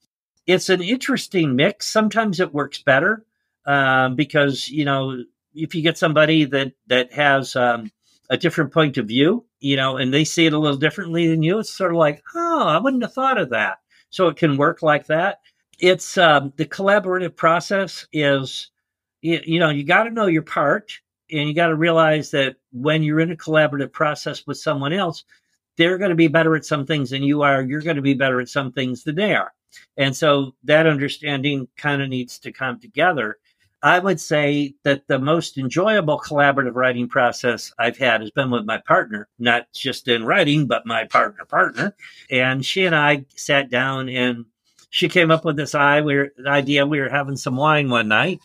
It's an interesting mix. Sometimes it works better um, because, you know, if you get somebody that, that has um, a different point of view, you know, and they see it a little differently than you, it's sort of like, oh, I wouldn't have thought of that. So it can work like that. It's um, the collaborative process is, you, you know, you got to know your part And you got to realize that when you're in a collaborative process with someone else, they're going to be better at some things than you are. You're going to be better at some things than they are. And so that understanding kind of needs to come together. I would say that the most enjoyable collaborative writing process I've had has been with my partner, not just in writing, but my partner partner. And she and I sat down and she came up with this idea. We were having some wine one night,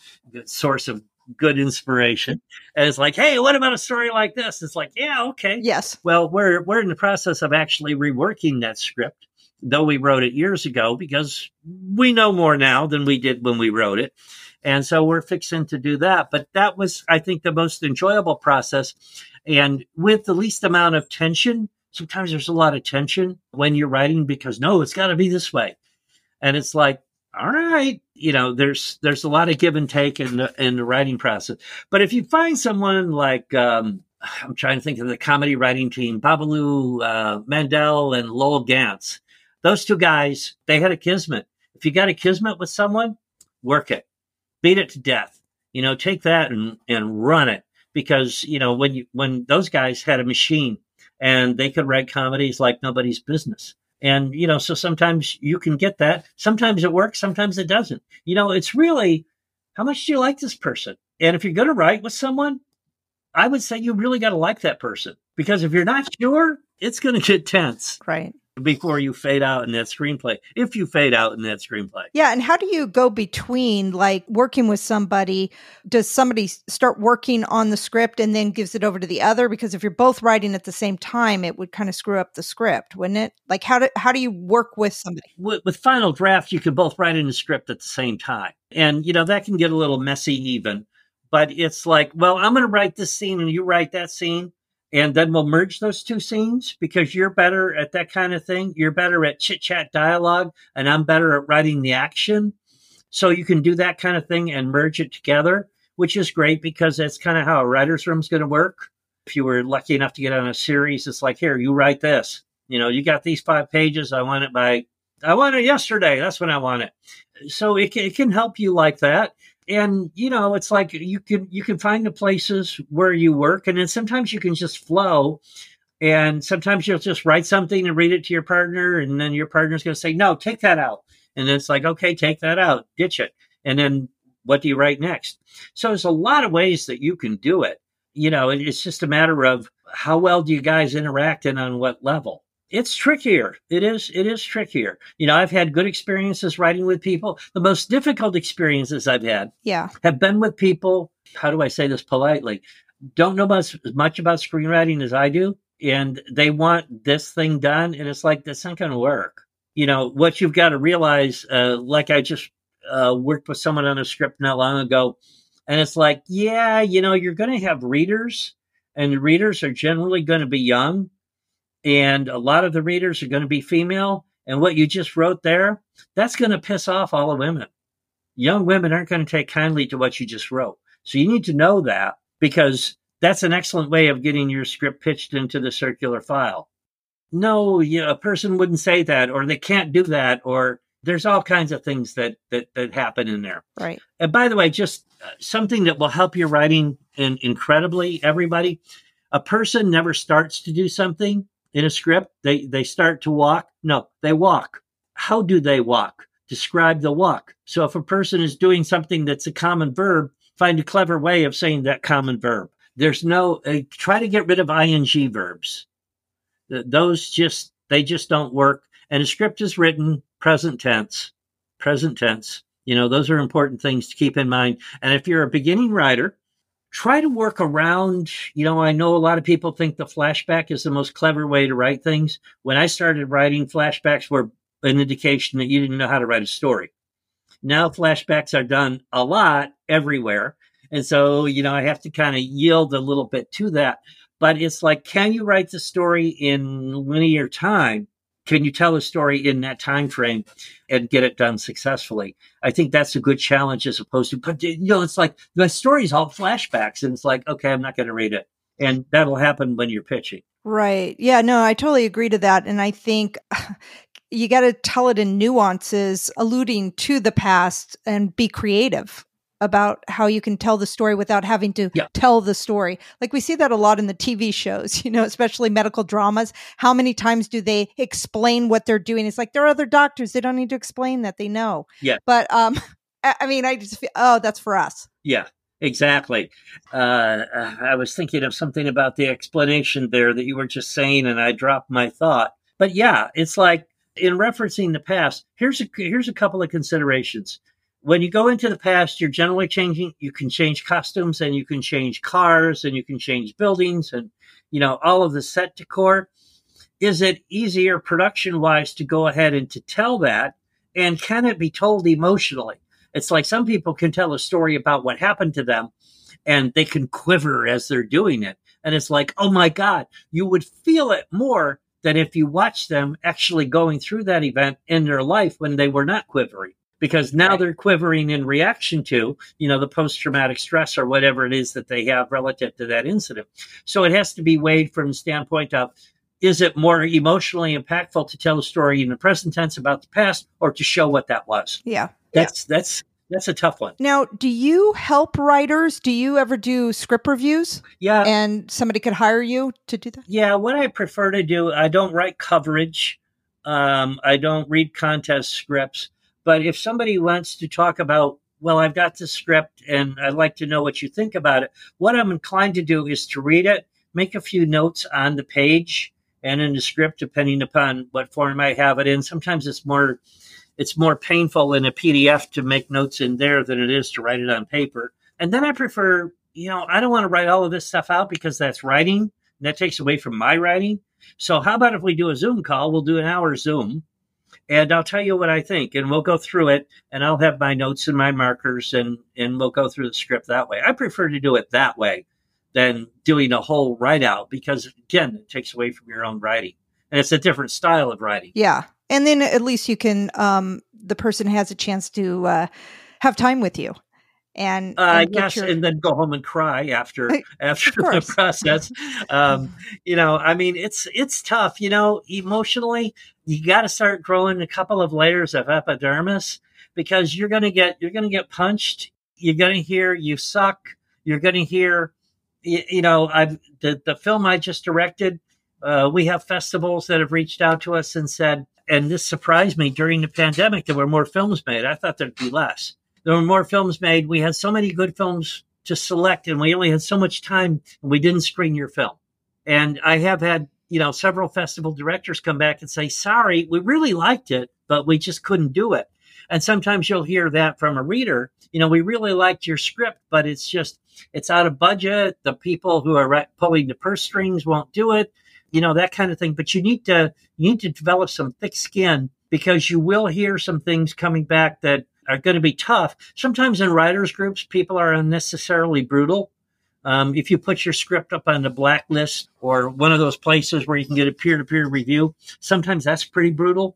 source of good inspiration. And it's like, hey, what about a story like this? It's like, yeah, okay. Yes. Well, we're we're in the process of actually reworking that script, though we wrote it years ago, because we know more now than we did when we wrote it. And so we're fixing to do that. But that was, I think, the most enjoyable process. And with the least amount of tension, sometimes there's a lot of tension when you're writing because no, it's got to be this way. And it's like, all right, you know, there's there's a lot of give and take in the in the writing process. But if you find someone like um, I'm trying to think of the comedy writing team, Babaloo uh, Mandel and Lowell Ganz, those two guys, they had a kismet. If you got a kismet with someone, work it beat it to death. You know, take that and, and run it because, you know, when you, when those guys had a machine and they could write comedies like nobody's business. And, you know, so sometimes you can get that. Sometimes it works. Sometimes it doesn't. You know, it's really how much do you like this person? And if you're going to write with someone, I would say you really got to like that person because if you're not sure, it's going to get tense. Right before you fade out in that screenplay, if you fade out in that screenplay. Yeah. And how do you go between like working with somebody? Does somebody start working on the script and then gives it over to the other? Because if you're both writing at the same time, it would kind of screw up the script, wouldn't it? Like, how do, how do you work with somebody? With, with Final Draft, you can both write in the script at the same time. And, you know, that can get a little messy even. But it's like, well, I'm going to write this scene and you write that scene and then we'll merge those two scenes because you're better at that kind of thing. You're better at chit chat dialogue, and I'm better at writing the action. So you can do that kind of thing and merge it together, which is great because that's kind of how a writer's room is going to work. If you were lucky enough to get on a series, it's like, here, you write this. You know, you got these five pages. I want it by, I want it yesterday. That's when I want it. So it can, it can help you like that and you know it's like you can you can find the places where you work and then sometimes you can just flow. And sometimes you'll just write something and read it to your partner and then your partner's going to say no take that out. And it's like okay take that out ditch it. And then what do you write next? So there's a lot of ways that you can do it. You know it's just a matter of how well do you guys interact and on what level it's trickier. It is. It is trickier. You know, I've had good experiences writing with people. The most difficult experiences I've had, yeah, have been with people. How do I say this politely? Don't know about, as much about screenwriting as I do, and they want this thing done, and it's like that's not going to work. You know what you've got to realize. Uh, like I just uh, worked with someone on a script not long ago, and it's like, yeah, you know, you're going to have readers, and the readers are generally going to be young and a lot of the readers are going to be female. And what you just wrote there, that's going to piss off all the women. Young women aren't going to take kindly to what you just wrote. So you need to know that because that's an excellent way of getting your script pitched into the circular file. No, you know, a person wouldn't say that, or they can't do that, or there's all kinds of things that that, that happen in there. Right. And by the way, just uh, something that will help your writing in, incredibly, everybody. A person never starts to do something in a script, they, they start to walk. No, they walk. How do they walk? Describe the walk. So if a person is doing something that's a common verb, find a clever way of saying that common verb. There's no, uh, try to get rid of ing verbs. Those just, they just don't work. And a script is written present tense, present tense. You know, those are important things to keep in mind. And if you're a beginning writer, try to work around, you know, I know a lot of people think the flashback is the most clever way to write things. When I started writing, flashbacks were an indication that you didn't know how to write a story. Now flashbacks are done a lot everywhere. And so, you know, I have to kind of yield a little bit to that. But it's like, can you write the story in linear time? Can you tell a story in that time frame and get it done successfully? I think that's a good challenge as opposed to but you know it's like the story's all flashbacks and it's like okay i'm not going to read it. And that'll happen when you're pitching. Right. Yeah no i totally agree to that. And i think you got to tell it in nuances alluding to the past and be creative about how you can tell the story without having to Yeah. tell the story. Like we see that a lot in the TV shows, you know, especially medical dramas. How many times do they explain what they're doing? It's like there are other doctors; they don't need to explain that; they know. Yeah. But um, I mean, I just feel, oh, that's for us. Yeah, exactly. Uh, I was thinking of something about the explanation there that you were just saying, and I dropped my thought. But yeah, it's like in referencing the past. Here's a here's a couple of considerations. When you go into the past, you're generally changing. You can change costumes, and you can change cars, and you can change buildings, and you know all of the set decor. Is it easier production wise to go ahead and to tell that? And can it be told emotionally? It's like some people can tell a story about what happened to them and they can quiver as they're doing it. And it's like, oh my God, you would feel it more than if you watch them actually going through that event in their life when they were not quivering. Because now Right. they're quivering in reaction to, you know, the post traumatic stress or whatever it is that they have relative to that incident. So it has to be weighed from the standpoint of is it more emotionally impactful to tell a story in the present tense about the past or to show what that was? Yeah. That's that's that's a tough one. Now, do you help writers? Do you ever do script reviews? Yeah, and somebody could hire you to do that? yeah. What I prefer to do, I don't write coverage. Um, I don't read contest scripts. But if somebody wants to talk about, well, I've got the script and I'd like to know what you think about it. What I'm inclined to do is to read it, make a few notes on the page and in the script, depending upon what form I have it in. Sometimes it's more it's more painful in a PDF to make notes in there than it is to write it on paper. And then I prefer, you know, I don't want to write all of this stuff out because that's writing and that takes away from my writing. So how about if we do a Zoom call? We'll do an hour Zoom and I'll tell you what I think and we'll go through it and I'll have my notes and my markers and and we'll go through the script that way. I prefer to do it that way than doing a whole write out because again, it takes away from your own writing. And it's a different style of writing. Yeah. And then at least you can, um, the person has a chance to uh, have time with you. And, Uh, and yes, your- and then go home and cry after after the process. Um, you know, I mean, it's it's tough. You know, emotionally, you got to start growing a couple of layers of epidermis because you're gonna get you're gonna get punched. You're gonna hear you suck. You're gonna hear, you, you know, I've the the film I just directed. Uh, we have festivals that have reached out to us and said, and this surprised me during the pandemic. There were more films made. I thought there'd be less there were more films made. We had so many good films to select, and we only had so much time, and we didn't screen your film. And I have had, you know, several festival directors come back and say, sorry, we really liked it, but we just couldn't do it. And sometimes you'll hear that from a reader, you know, we really liked your script, but it's just, it's out of budget. The people who are re- pulling the purse strings won't do it, you know, that kind of thing. But you need to, you need to develop some thick skin because you will hear some things coming back that are going to be tough. Sometimes in writers groups, people are unnecessarily brutal. Um, if you put your script up on the blacklist or one of those places where you can get a peer-to-peer review, sometimes that's pretty brutal.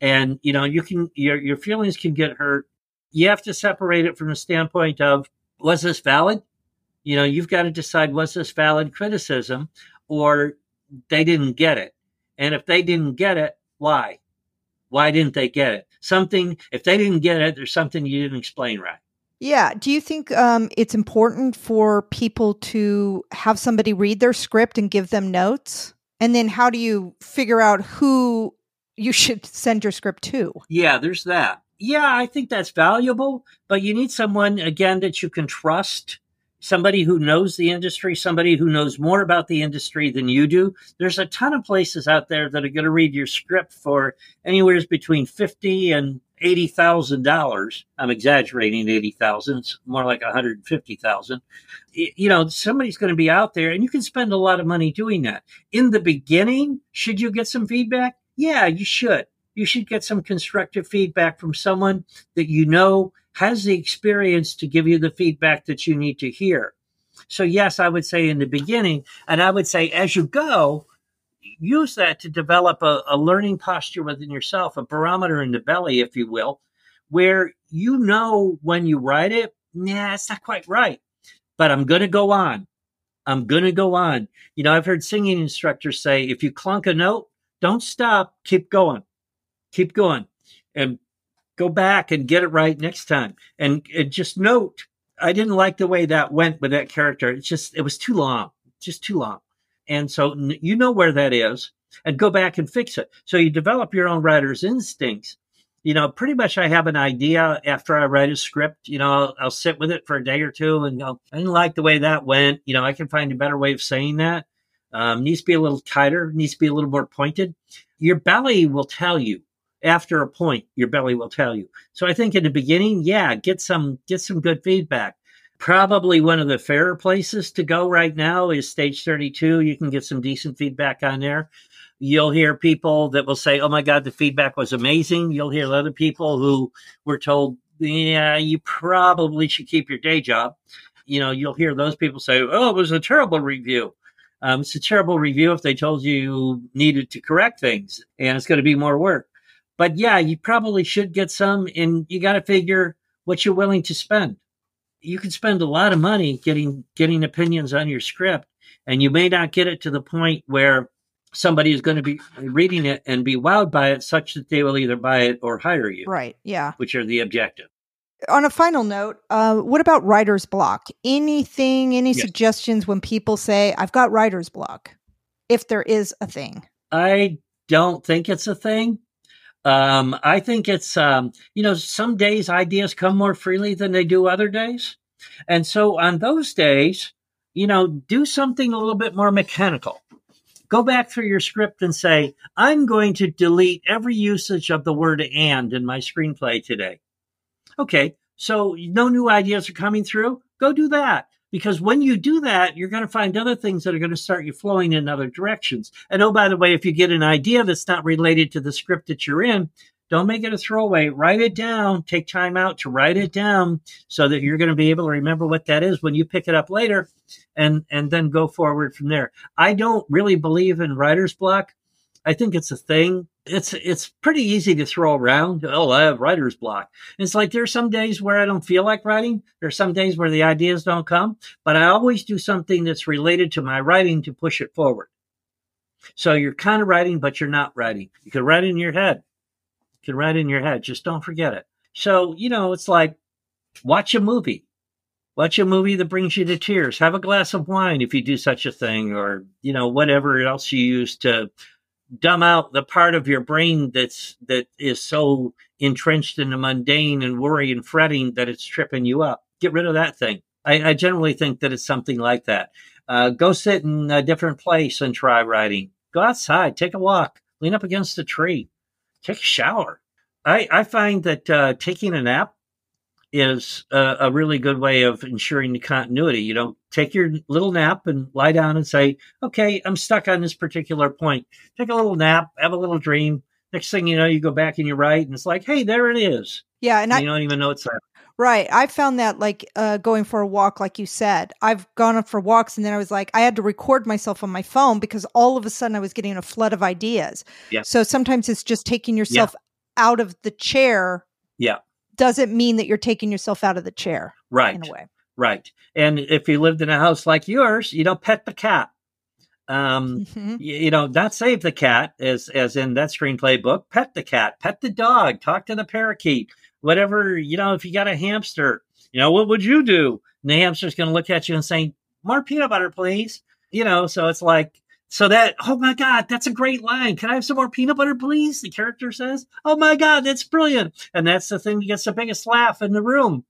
And you know, you can your your feelings can get hurt. You have to separate it from the standpoint of was this valid? You know, you've got to decide was this valid criticism or they didn't get it. And if they didn't get it, why? Why didn't they get it? Something, if they didn't get it, there's something you didn't explain right. yeah. Do you think um, it's important for people to have somebody read their script and give them notes? And then how do you figure out who you should send your script to? Yeah, there's that. Yeah, I think that's valuable, but you need someone, again, that you can trust. Somebody who knows the industry, somebody who knows more about the industry than you do. There's a ton of places out there that are going to read your script for anywhere between fifty and eighty thousand dollars. I'm exaggerating eighty thousand. It's more like one hundred fifty thousand. You know, somebody's going to be out there, and you can spend a lot of money doing that. In the beginning, should you get some feedback? Yeah, you should. You should get some constructive feedback from someone that you know has the experience to give you the feedback that you need to hear. So, yes, I would say in the beginning, and I would say as you go, use that to develop a, a learning posture within yourself, a barometer in the belly, if you will, where you know when you write it, nah, it's not quite right, but I'm going to go on. I'm going to go on. You know, I've heard singing instructors say, if you clunk a note, don't stop, keep going, keep going. And go back and get it right next time. And, and just note, I didn't like the way that went with that character. It's just, it was too long, just too long. And so you know where that is and go back and fix it. So you develop your own writer's instincts. You know, pretty much I have an idea after I write a script. You know, I'll, I'll sit with it for a day or two and go, I didn't like the way that went. You know, I can find a better way of saying that. Um, needs to be a little tighter, needs to be a little more pointed. Your belly will tell you after a point, your belly will tell you. So I think in the beginning, yeah, get some get some good feedback. Probably one of the fairer places to go right now is stage 32. You can get some decent feedback on there. You'll hear people that will say, Oh my God, the feedback was amazing. You'll hear other people who were told, Yeah, you probably should keep your day job. You know, you'll hear those people say, Oh, it was a terrible review. Um, it's a terrible review if they told you you needed to correct things and it's going to be more work. But yeah, you probably should get some and you got to figure what you're willing to spend. You can spend a lot of money getting getting opinions on your script and you may not get it to the point where somebody is going to be reading it and be wowed by it such that they will either buy it or hire you right yeah. which are the objective. On a final note uh, what about writer's block? Anything any yes. suggestions when people say i've got writer's block if there is a thing? I don't think it's a thing um, I think it's, um, you know, some days ideas come more freely than they do other days. And so on those days, you know, do something a little bit more mechanical. Go back through your script and say, I'm going to delete every usage of the word and in my screenplay today. Okay. So no new ideas are coming through. Go do that. Because when you do that, you're going to find other things that are going to start you flowing in other directions. And oh, by the way, if you get an idea that's not related to the script that you're in, don't make it a throwaway. Write it down. Take time out to write it down so that you're going to be able to remember what that is when you pick it up later and, and then go forward from there. I don't really believe in writer's block. I think it's a thing it's it's pretty easy to throw around. Oh, I have writer's block. It's like there's some days where I don't feel like writing. There's some days where the ideas don't come, but I always do something that's related to my writing to push it forward. So you're kind of writing, but you're not writing. You can write in your head. You can write in your head. Just don't forget it. So, you know, it's like watch a movie. Watch a movie that brings you to tears. Have a glass of wine if you do such a thing, or, you know, whatever else you use to dumb out the part of your brain that's that is so entrenched in the mundane and worry and fretting that it's tripping you up. Get rid of that thing. I, I generally think that it's something like that. Uh, go sit in a different place and try writing. Go outside, take a walk, lean up against a tree, take a shower. I, I find that uh, taking a nap is a, a, really good way of ensuring the continuity. You know, take your little nap and lie down and say, okay, I'm stuck on this particular point. Take a little nap, have a little dream. Next thing you know, you go back and you write, and it's like, hey, there it is. Yeah, and, and I, you don't even know it's there. Right. I found that like uh, going for a walk, like you said, I've gone up for walks and then I was like, I had to record myself on my phone because all of a sudden I was getting a flood of ideas. Yeah. So sometimes it's just taking yourself yeah. out of the chair. Yeah doesn't mean that you're taking yourself out of the chair. Right. In a way. Right. And if you lived in a house like yours, you know, pet the cat. Um, mm-hmm. you, you, know, not save the cat as as in that screenplay book. Pet the cat, pet the dog, talk to the parakeet, whatever. You know, if you got a hamster, you know, what would you do? And the hamster's going to look at you and say, "More peanut butter, please." You know, so it's like so that, oh my God, that's a great line. Can I have some more peanut butter, please? The character says, oh my God, that's brilliant. And that's the thing that gets the biggest laugh in the room.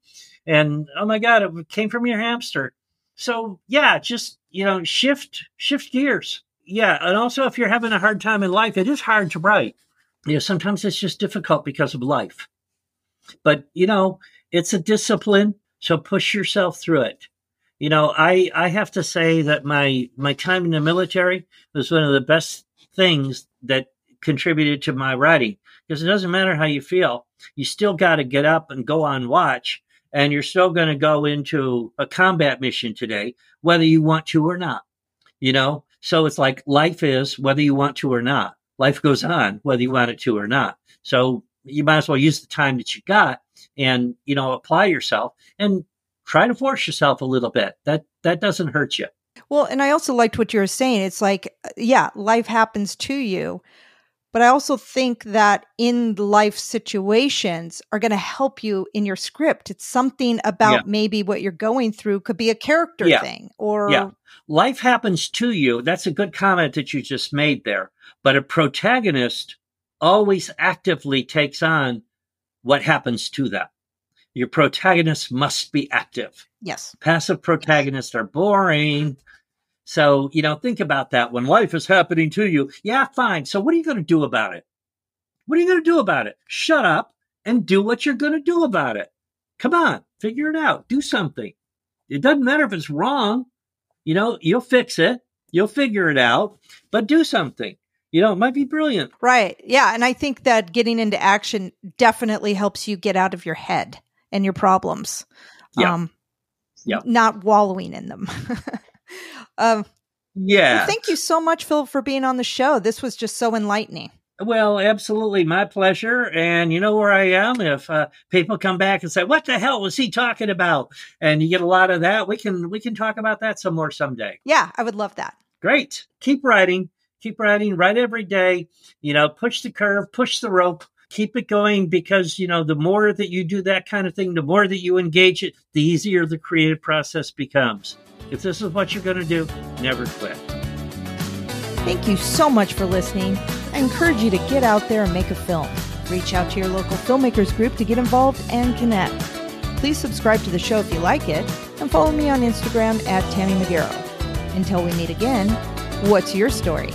And oh my God, it came from your hamster. So yeah, just, you know, shift, shift gears. Yeah. And also if you're having a hard time in life, it is hard to write. You know, sometimes it's just difficult because of life. But, you know, it's a discipline. So push yourself through it. You know, I, I have to say that my, my time in the military was one of the best things that contributed to my writing because it doesn't matter how you feel. You still got to get up and go on watch and you're still going to go into a combat mission today, whether you want to or not, you know? So it's like life is whether you want to or not. Life goes on whether you want it to or not. So you might as well use the time that you got and, you know, apply yourself. And try to force yourself a little bit. That that doesn't hurt you. Well, and I also liked what you were saying. It's like, yeah, life happens to you, but I also think that in life situations are going to help you in your script. It's something about Yeah. maybe what you're going through could be a character Yeah. thing or Yeah. Life happens to you. That's a good comment that you just made there. But a protagonist always actively takes on what happens to them. Your protagonist must be active. yes. Passive protagonists are boring. So, you know, think about that. When life is happening to you, yeah, fine. So, what are you going to do about it? What are you going to do about it? Shut up and do what you're going to do about it. Come on, figure it out. Do something. It doesn't matter if it's wrong. You know, you'll fix it, you'll figure it out, but do something. You know, it might be brilliant. Right. Yeah. And I think that getting into action definitely helps you get out of your head and your problems. Yeah. Um, Yeah. Not wallowing in them. um, Yeah. well, thank you so much, Phil, for being on the show. This was just so enlightening. Well, absolutely, my pleasure. And you know where I am. If uh, people come back and say, "What the hell was he talking about?" and you get a lot of that, we can we can talk about that some more someday. Yeah, I would love that. Great. Keep writing. Keep writing. Write every day. You know, push the curve, push the rope. Keep it going because you know the more that you do that kind of thing, the more that you engage it, the easier the creative process becomes. If this is what you're going to do, never quit. Thank you so much for listening. I encourage you to get out there and make a film. Reach out to your local filmmakers group to get involved and connect. Please subscribe to the show if you like it, and follow me on Instagram at Tammy Magaro. Until we meet again, what's your story?